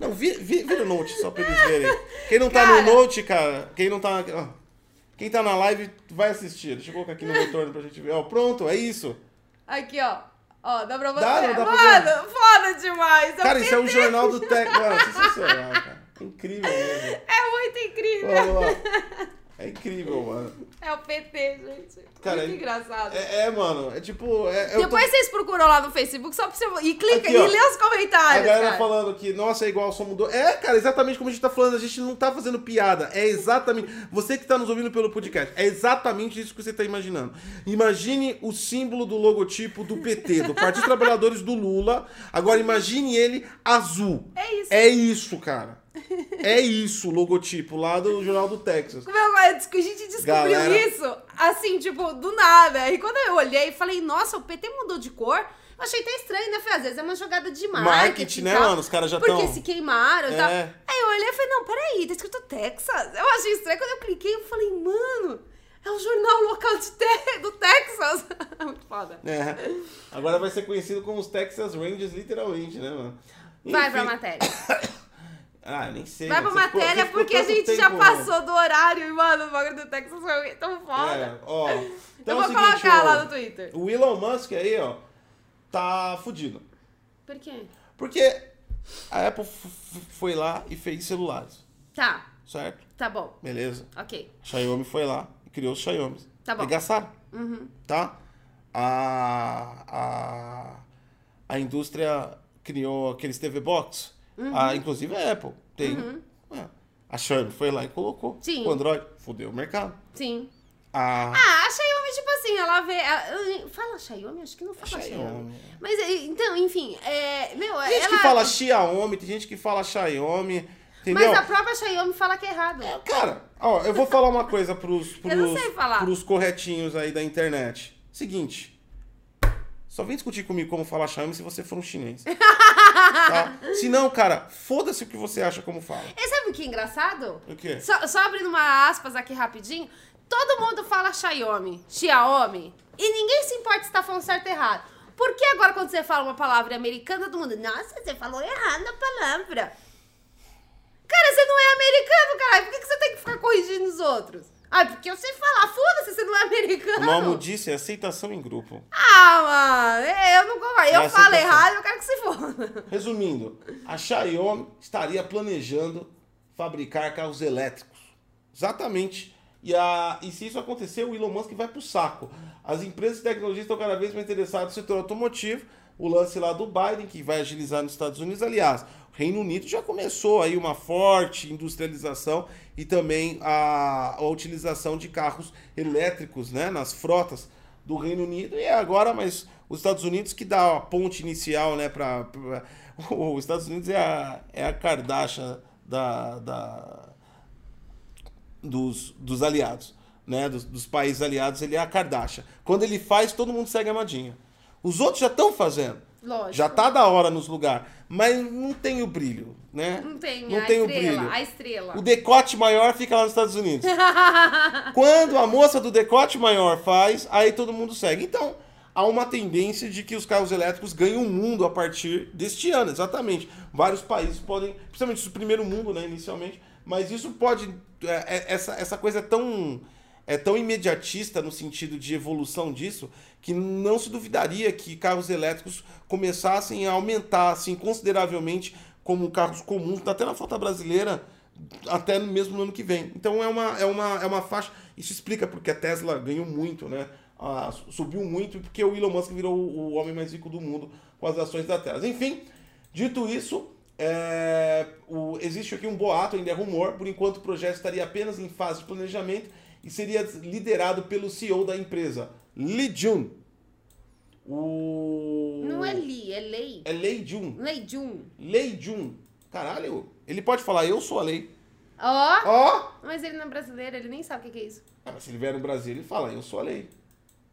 Não, vira, vira, vira o note só pra eles verem. Quem não tá Cara. no note, cara, quem não tá. ó, quem tá na live vai assistir. Deixa eu colocar aqui no retorno pra gente ver. Ó, pronto, é isso. Aqui, ó. Ó, dá pra você. Dá, não dá pra Mano, foda demais. Cara, isso é um jornal do Tec. Mano, sensacional, cara. Incrível mesmo. É muito incrível. Ó, ó. É incrível, mano. É o PT, gente. Cara, muito engraçado. É, é, mano, é tipo. É, tô- Depois vocês procuram lá no Facebook só pra você. E clica Aqui, ó. e lê os A comentários. galera cara. falando que, nossa, é igual, só mudou. É, cara, exatamente como a gente tá falando, a gente não tá fazendo piada. É exatamente. Você que tá nos ouvindo pelo podcast, é exatamente isso que você tá imaginando. Imagine o símbolo do logotipo do PT, do Partido Trabalhadores do Lula. Agora imagine ele azul. É isso. É isso, cara. É isso o logotipo lá do Jornal do Texas. Como eu- a gente descobriu Galera. isso, assim, tipo, do nada. E quando eu olhei e falei, nossa, o PT mudou de cor, eu achei até estranho, né? Falei, às vezes é uma jogada de marketing. Marketing, né, tal, mano? Os caras já Porque tão- se queimaram e tal. É. Aí eu olhei e falei, não, peraí, tá escrito Texas. Eu achei estranho. Quando eu cliquei, eu falei, mano, é o jornal local de te- do Texas. Muito foda. É. Agora vai ser conhecido como os Texas Rangers, literalmente, né, mano? Vai pra Enfim. matéria. Ah, nem sei. Vai pra. Você ficou- matéria ficou porque a gente já tempo- passou do horário e, mano, o bagulho do Texas foi tão foda. É, ó. eu Então vou é seguinte, colocar ó, lá no Twitter. O Elon Musk aí, ó, tá fudido. Por quê? Porque a Apple foi lá e fez celulares, Tá, certo? tá bom. Beleza. Ok. Xiaomi foi lá e criou os Xiaomi. Tá bom. E gastaram, Uhum. tá? A, a, a indústria criou aqueles TV Box. Uhum. A, inclusive a Apple tem. É. A Xiaomi foi lá e colocou. Sim. O Android fudeu o mercado. Sim. A, Ah, a Xiaomi, tipo assim, ela vê. ela- fala Xiaomi? Acho que não fala Xiaomi. Xiaomi. Mas, é, então, enfim, é. Meu, Tem gente ela. que fala Xiaomi, tem gente que fala Xiaomi, entendeu? Mas a própria Xiaomi fala que é errado. Cara, ó, eu vou falar uma coisa pros, pros, pros corretinhos aí da internet. Seguinte, só vem discutir comigo como falar Xiaomi se você for um chinês. tá? Se não, cara, foda-se o que você acha como fala. E sabe o que é engraçado? O quê? Só, só abrindo uma aspas aqui rapidinho. Todo mundo fala Xiaomi, Xiaomi. E ninguém se importa se tá falando certo ou errado. Por que agora quando você fala uma palavra americana, todo mundo, nossa, você falou errado a palavra. Cara, você não é americano, caralho. Por que, que você tem que ficar corrigindo os outros? Ah, porque eu sei falar, foda-se, você não é O americano. nome disso é aceitação em grupo. Ah, mano, é, eu não concordo. Eu É falo aceitação. errado, eu quero que se foda. Resumindo, a Xiaomi estaria planejando fabricar carros elétricos. Exatamente. E, a, e se isso acontecer, o Elon Musk vai pro saco. As empresas de tecnologia estão cada vez mais interessadas no setor automotivo. O lance lá do Biden, que vai agilizar nos Estados Unidos. Aliás, o Reino Unido já começou aí uma forte industrialização e também a, a utilização de carros elétricos né, nas frotas do Reino Unido. E é agora, mas os Estados Unidos que dá a ponte inicial né, para. Os Estados Unidos é a, é a Kardashian da, da, dos, dos aliados, né? Dos, dos países aliados, ele é a Kardashian. Quando ele faz, todo mundo segue a modinha. Os outros já estão fazendo. Lógico. Já tá da hora nos lugares, mas não tem o brilho, né? Não tem, não a tem o estrela, brilho. a estrela. O decote maior fica lá nos Estados Unidos. Quando a moça do decote maior faz, aí todo mundo segue. Então, há uma tendência de que os carros elétricos ganhem o mundo a partir deste ano, exatamente. Vários países podem, principalmente o primeiro mundo, né, inicialmente, mas isso pode. é, é, essa, essa coisa é tão, é tão imediatista no sentido de evolução disso que não se duvidaria que carros elétricos começassem a aumentar assim, consideravelmente como carros comuns, tá até na frota brasileira até mesmo no ano que vem. Então é uma, é uma, é uma faixa. Isso explica porque a Tesla ganhou muito, né? ah, subiu muito porque o Elon Musk virou o homem mais rico do mundo com as ações da Tesla. Enfim, dito isso, é, o, existe aqui um boato, ainda é rumor, por enquanto o projeto estaria apenas em fase de planejamento e seria liderado pelo CEO da empresa, Lee Jun. O... Não é Lee, é Lei. É Lei Jun. Lei Jun. Lei Jun. Caralho, ele pode falar, eu sou a lei. Ó, Ó! mas ele não é brasileiro, ele nem sabe o que que é isso. Ah, mas se ele vier no Brasil, ele fala, eu sou a lei.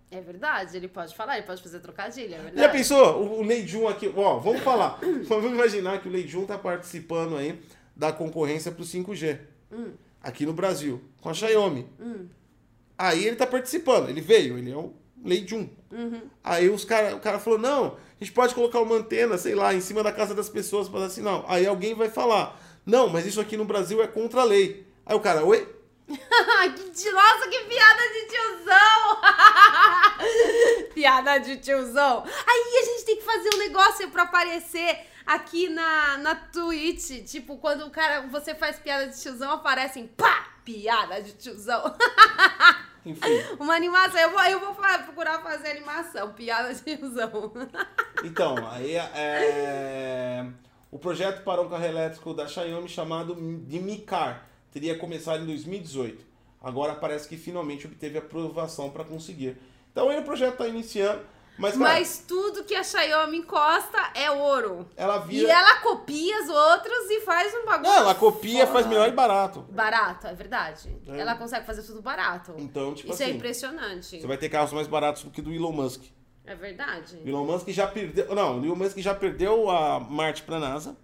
É verdade, ele pode falar, ele pode fazer trocadilho, é verdade. Já pensou? O, o Lei Jun aqui, ó, vamos falar. vamos imaginar que o Lei Jun tá participando aí da concorrência pro 5G. Hum. Aqui no Brasil, com a Xiaomi. Hum. Aí ele tá participando, ele veio, ele é o Lei Jun. Uhum. Aí os cara, o cara falou: não, a gente pode colocar uma antena, sei lá, em cima da casa das pessoas para dar sinal. Aí alguém vai falar: não, mas isso aqui no Brasil é contra a lei. Aí o cara, oi? que, nossa, que piada de tiozão! piada de tiozão. Aí a gente tem que fazer um negócio pra aparecer aqui na, na Twitch. Tipo, quando o cara, você faz piada de tiozão, aparecem pá! Piada de tiozão. Enfim. Uma animação. Eu vou, eu vou procurar fazer animação. Piada de tiozão. Então, aí é, o projeto para um carro elétrico da Xiaomi chamado de Micar teria começado em 2018. Agora parece que finalmente obteve aprovação para conseguir. Então aí o projeto está iniciando, mas, Mas tudo que a Xiaomi encosta é ouro. ela E vira. ela copia os outros e faz um bagulho. Não, ela copia, foda. faz melhor e barato. Barato, é verdade. É. Ela consegue fazer tudo barato. Então, tipo Isso é assim, impressionante. você vai ter carros mais baratos do que do Elon Musk. É verdade. O Elon Musk já perdeu. Não, o Elon Musk já perdeu a Marte pra NASA.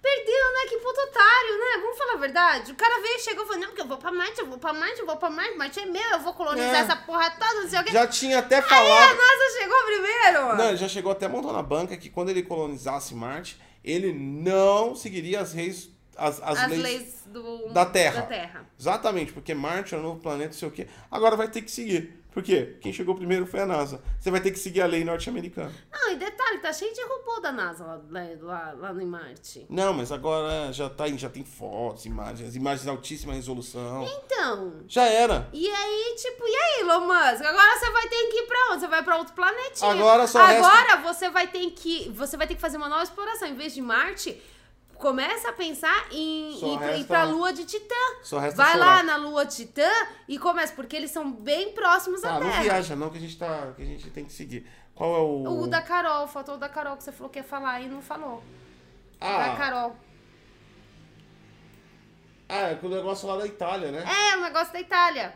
Perdeu, né? Que puto otário, né? Vamos falar a verdade. O cara veio, chegou e falou: Não, porque eu vou pra Marte, eu vou pra Marte, eu vou pra Marte, Marte é meu, eu vou colonizar É. essa porra toda, não sei o quê. Já tinha até Aí a falado. NASA chegou primeiro. Não, ele já chegou até montou na banca que quando ele colonizasse Marte, ele não seguiria as leis, as, as As leis, leis do... da Terra. Da Terra. Exatamente, porque Marte é um novo planeta, não sei o quê. Agora vai ter que seguir. Por quê? Quem chegou primeiro foi a NASA. Você vai ter que seguir a lei norte-americana. Não, e detalhe, tá cheio de robô da NASA lá, lá, lá, lá em Marte. Não, mas agora já, tá, já tem fotos, imagens, imagens de altíssima resolução. Então, Já era. E aí, tipo, e aí, Elon Musk? Agora você vai ter que ir pra onde? Você vai pra outro planetinha. Agora só Agora você vai ter que. Você vai ter que fazer uma nova exploração. Em vez de Marte, começa a pensar em Só ir, pra- ir resta- pra Lua de Titã. Só resta Vai chorar. lá na Lua de Titã e começa, porque eles são bem próximos à Ah, não Terra. viaja não, que a gente tá. Que a gente tem que seguir. Qual é o. O da Carol, faltou o da Carol que você falou que ia falar e não falou. Da Ah, Carol. ah, é o negócio lá da Itália, né? É, o negócio da Itália.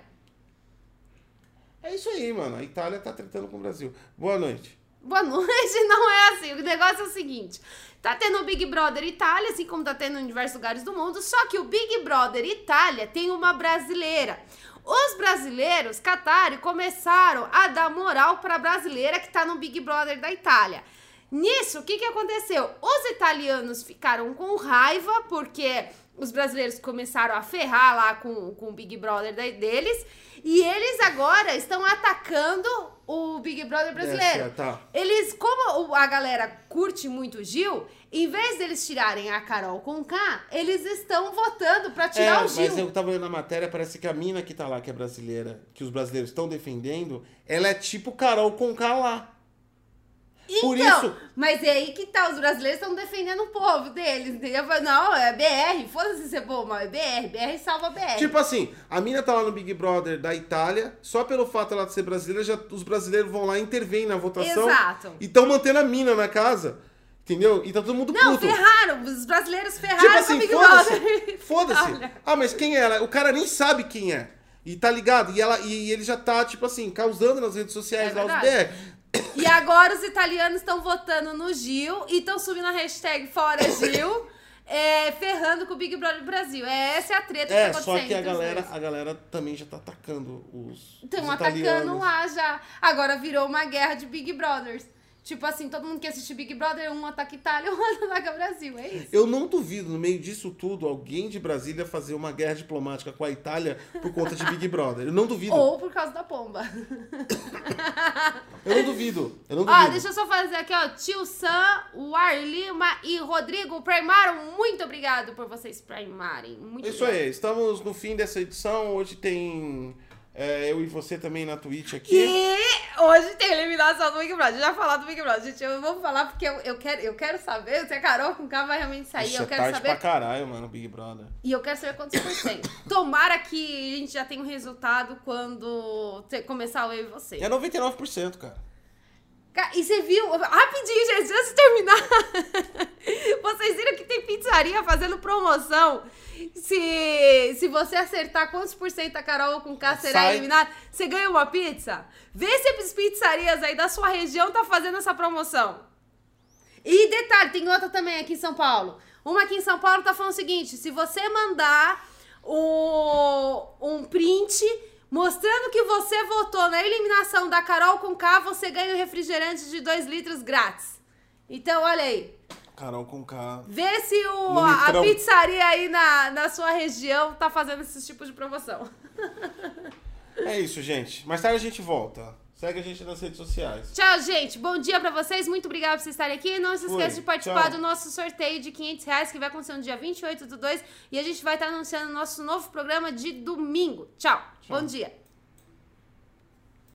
É isso aí, mano. A Itália tá tretando com o Brasil. Boa noite. Boa noite, não é assim. O negócio é o seguinte: tá tendo o Big Brother Itália, assim como tá tendo em diversos lugares do mundo, só que o Big Brother Itália tem uma brasileira. Os brasileiros, Qatari, começaram a dar moral pra brasileira que tá no Big Brother da Itália. Nisso, o que, que aconteceu? Os italianos ficaram com raiva porque os brasileiros começaram a ferrar lá com, com o Big Brother deles e eles agora estão atacando o Big Brother brasileiro. É, tá. Eles, como a galera curte muito o Gil, em vez deles tirarem a Carol com K, eles estão votando pra tirar é, o Gil. mas eu tava lendo a matéria, parece que a mina que tá lá, que é brasileira, que os brasileiros estão defendendo, ela é tipo Carol com K lá. Por Então, isso- mas é aí que tá, os brasileiros estão defendendo o povo deles, entendeu? Não, é BR, foda-se ser bom, mas é BR, BR salva BR. Tipo assim, a mina tá lá no Big Brother da Itália, só pelo fato ela de ser brasileira, já, os brasileiros vão lá e intervêm na votação. Exato. E estão mantendo a mina na casa. Entendeu? E tá todo mundo Não, puto. ferraram, os brasileiros ferraram Tipo assim, Big. Brother. Foda-se. Ah, mas quem é ela? O cara nem sabe quem é. E tá ligado? E, ela, e ele já tá, tipo assim, causando nas redes sociais É lá os. BR. E agora os italianos estão votando no Gil e estão subindo a hashtag Fora Gil, é, ferrando com o Big Brother Brasil. É, essa é a treta É, que tá só acontecendo. que a entre os galera, a galera também já tá atacando os. Estão atacando lá já. Agora virou uma guerra de Big Brothers. Tipo assim, todo mundo que assiste Big Brother, um ataca Itália, um ataca Brasil. É isso. Eu não duvido, no meio disso tudo, alguém de Brasília fazer uma guerra diplomática com a Itália por conta de Big Brother. Eu não duvido. Ou por causa da pomba. Eu não duvido. Eu não duvido. Ó, deixa eu só fazer aqui, ó. Tio Sam, o Ar Lima e Rodrigo primaram. Muito obrigado por vocês primarem. Muito Isso obrigado. aí, estamos no fim dessa edição. Hoje tem É, eu e você também na Twitch aqui. E hoje tem eliminação do Big Brother. Já falar do Big Brother. Gente, eu vou falar porque eu, eu, quero, eu quero saber se a Carol com K vai realmente sair. Ixi, eu é quero tarde saber. pra caralho, mano, Big Brother. E eu quero saber quantos por cento. Tomara que a gente já tenha um resultado quando te- começar o eu e você. É 99%, cara. E você viu, rapidinho, gente, antes de terminar. Vocês viram que tem pizzaria fazendo promoção. Se, se você acertar quantos por cento a Carol com K será Sai. eliminada, você ganha uma pizza. Vê se as pizzarias aí da sua região tá fazendo essa promoção. E detalhe, tem outra também aqui em São Paulo. Uma aqui em São Paulo tá falando o seguinte: se você mandar o, um print mostrando que você votou na eliminação da Carol com K, você ganha um refrigerante de 2 litros grátis. Então, olha aí. Carol com K. Vê se o, a litrão. pizzaria aí na, na sua região tá fazendo esses tipos de promoção. É isso, gente. Mais tarde a gente volta. Segue a gente nas redes sociais. Tchau, gente. Bom dia pra vocês. Muito obrigada por vocês estarem aqui. Não se esqueça de participar Tchau. do nosso sorteio de 500 reais, que vai acontecer no dia 28 do 2. E a gente vai estar anunciando o nosso novo programa de domingo. Tchau. Tchau. Bom dia.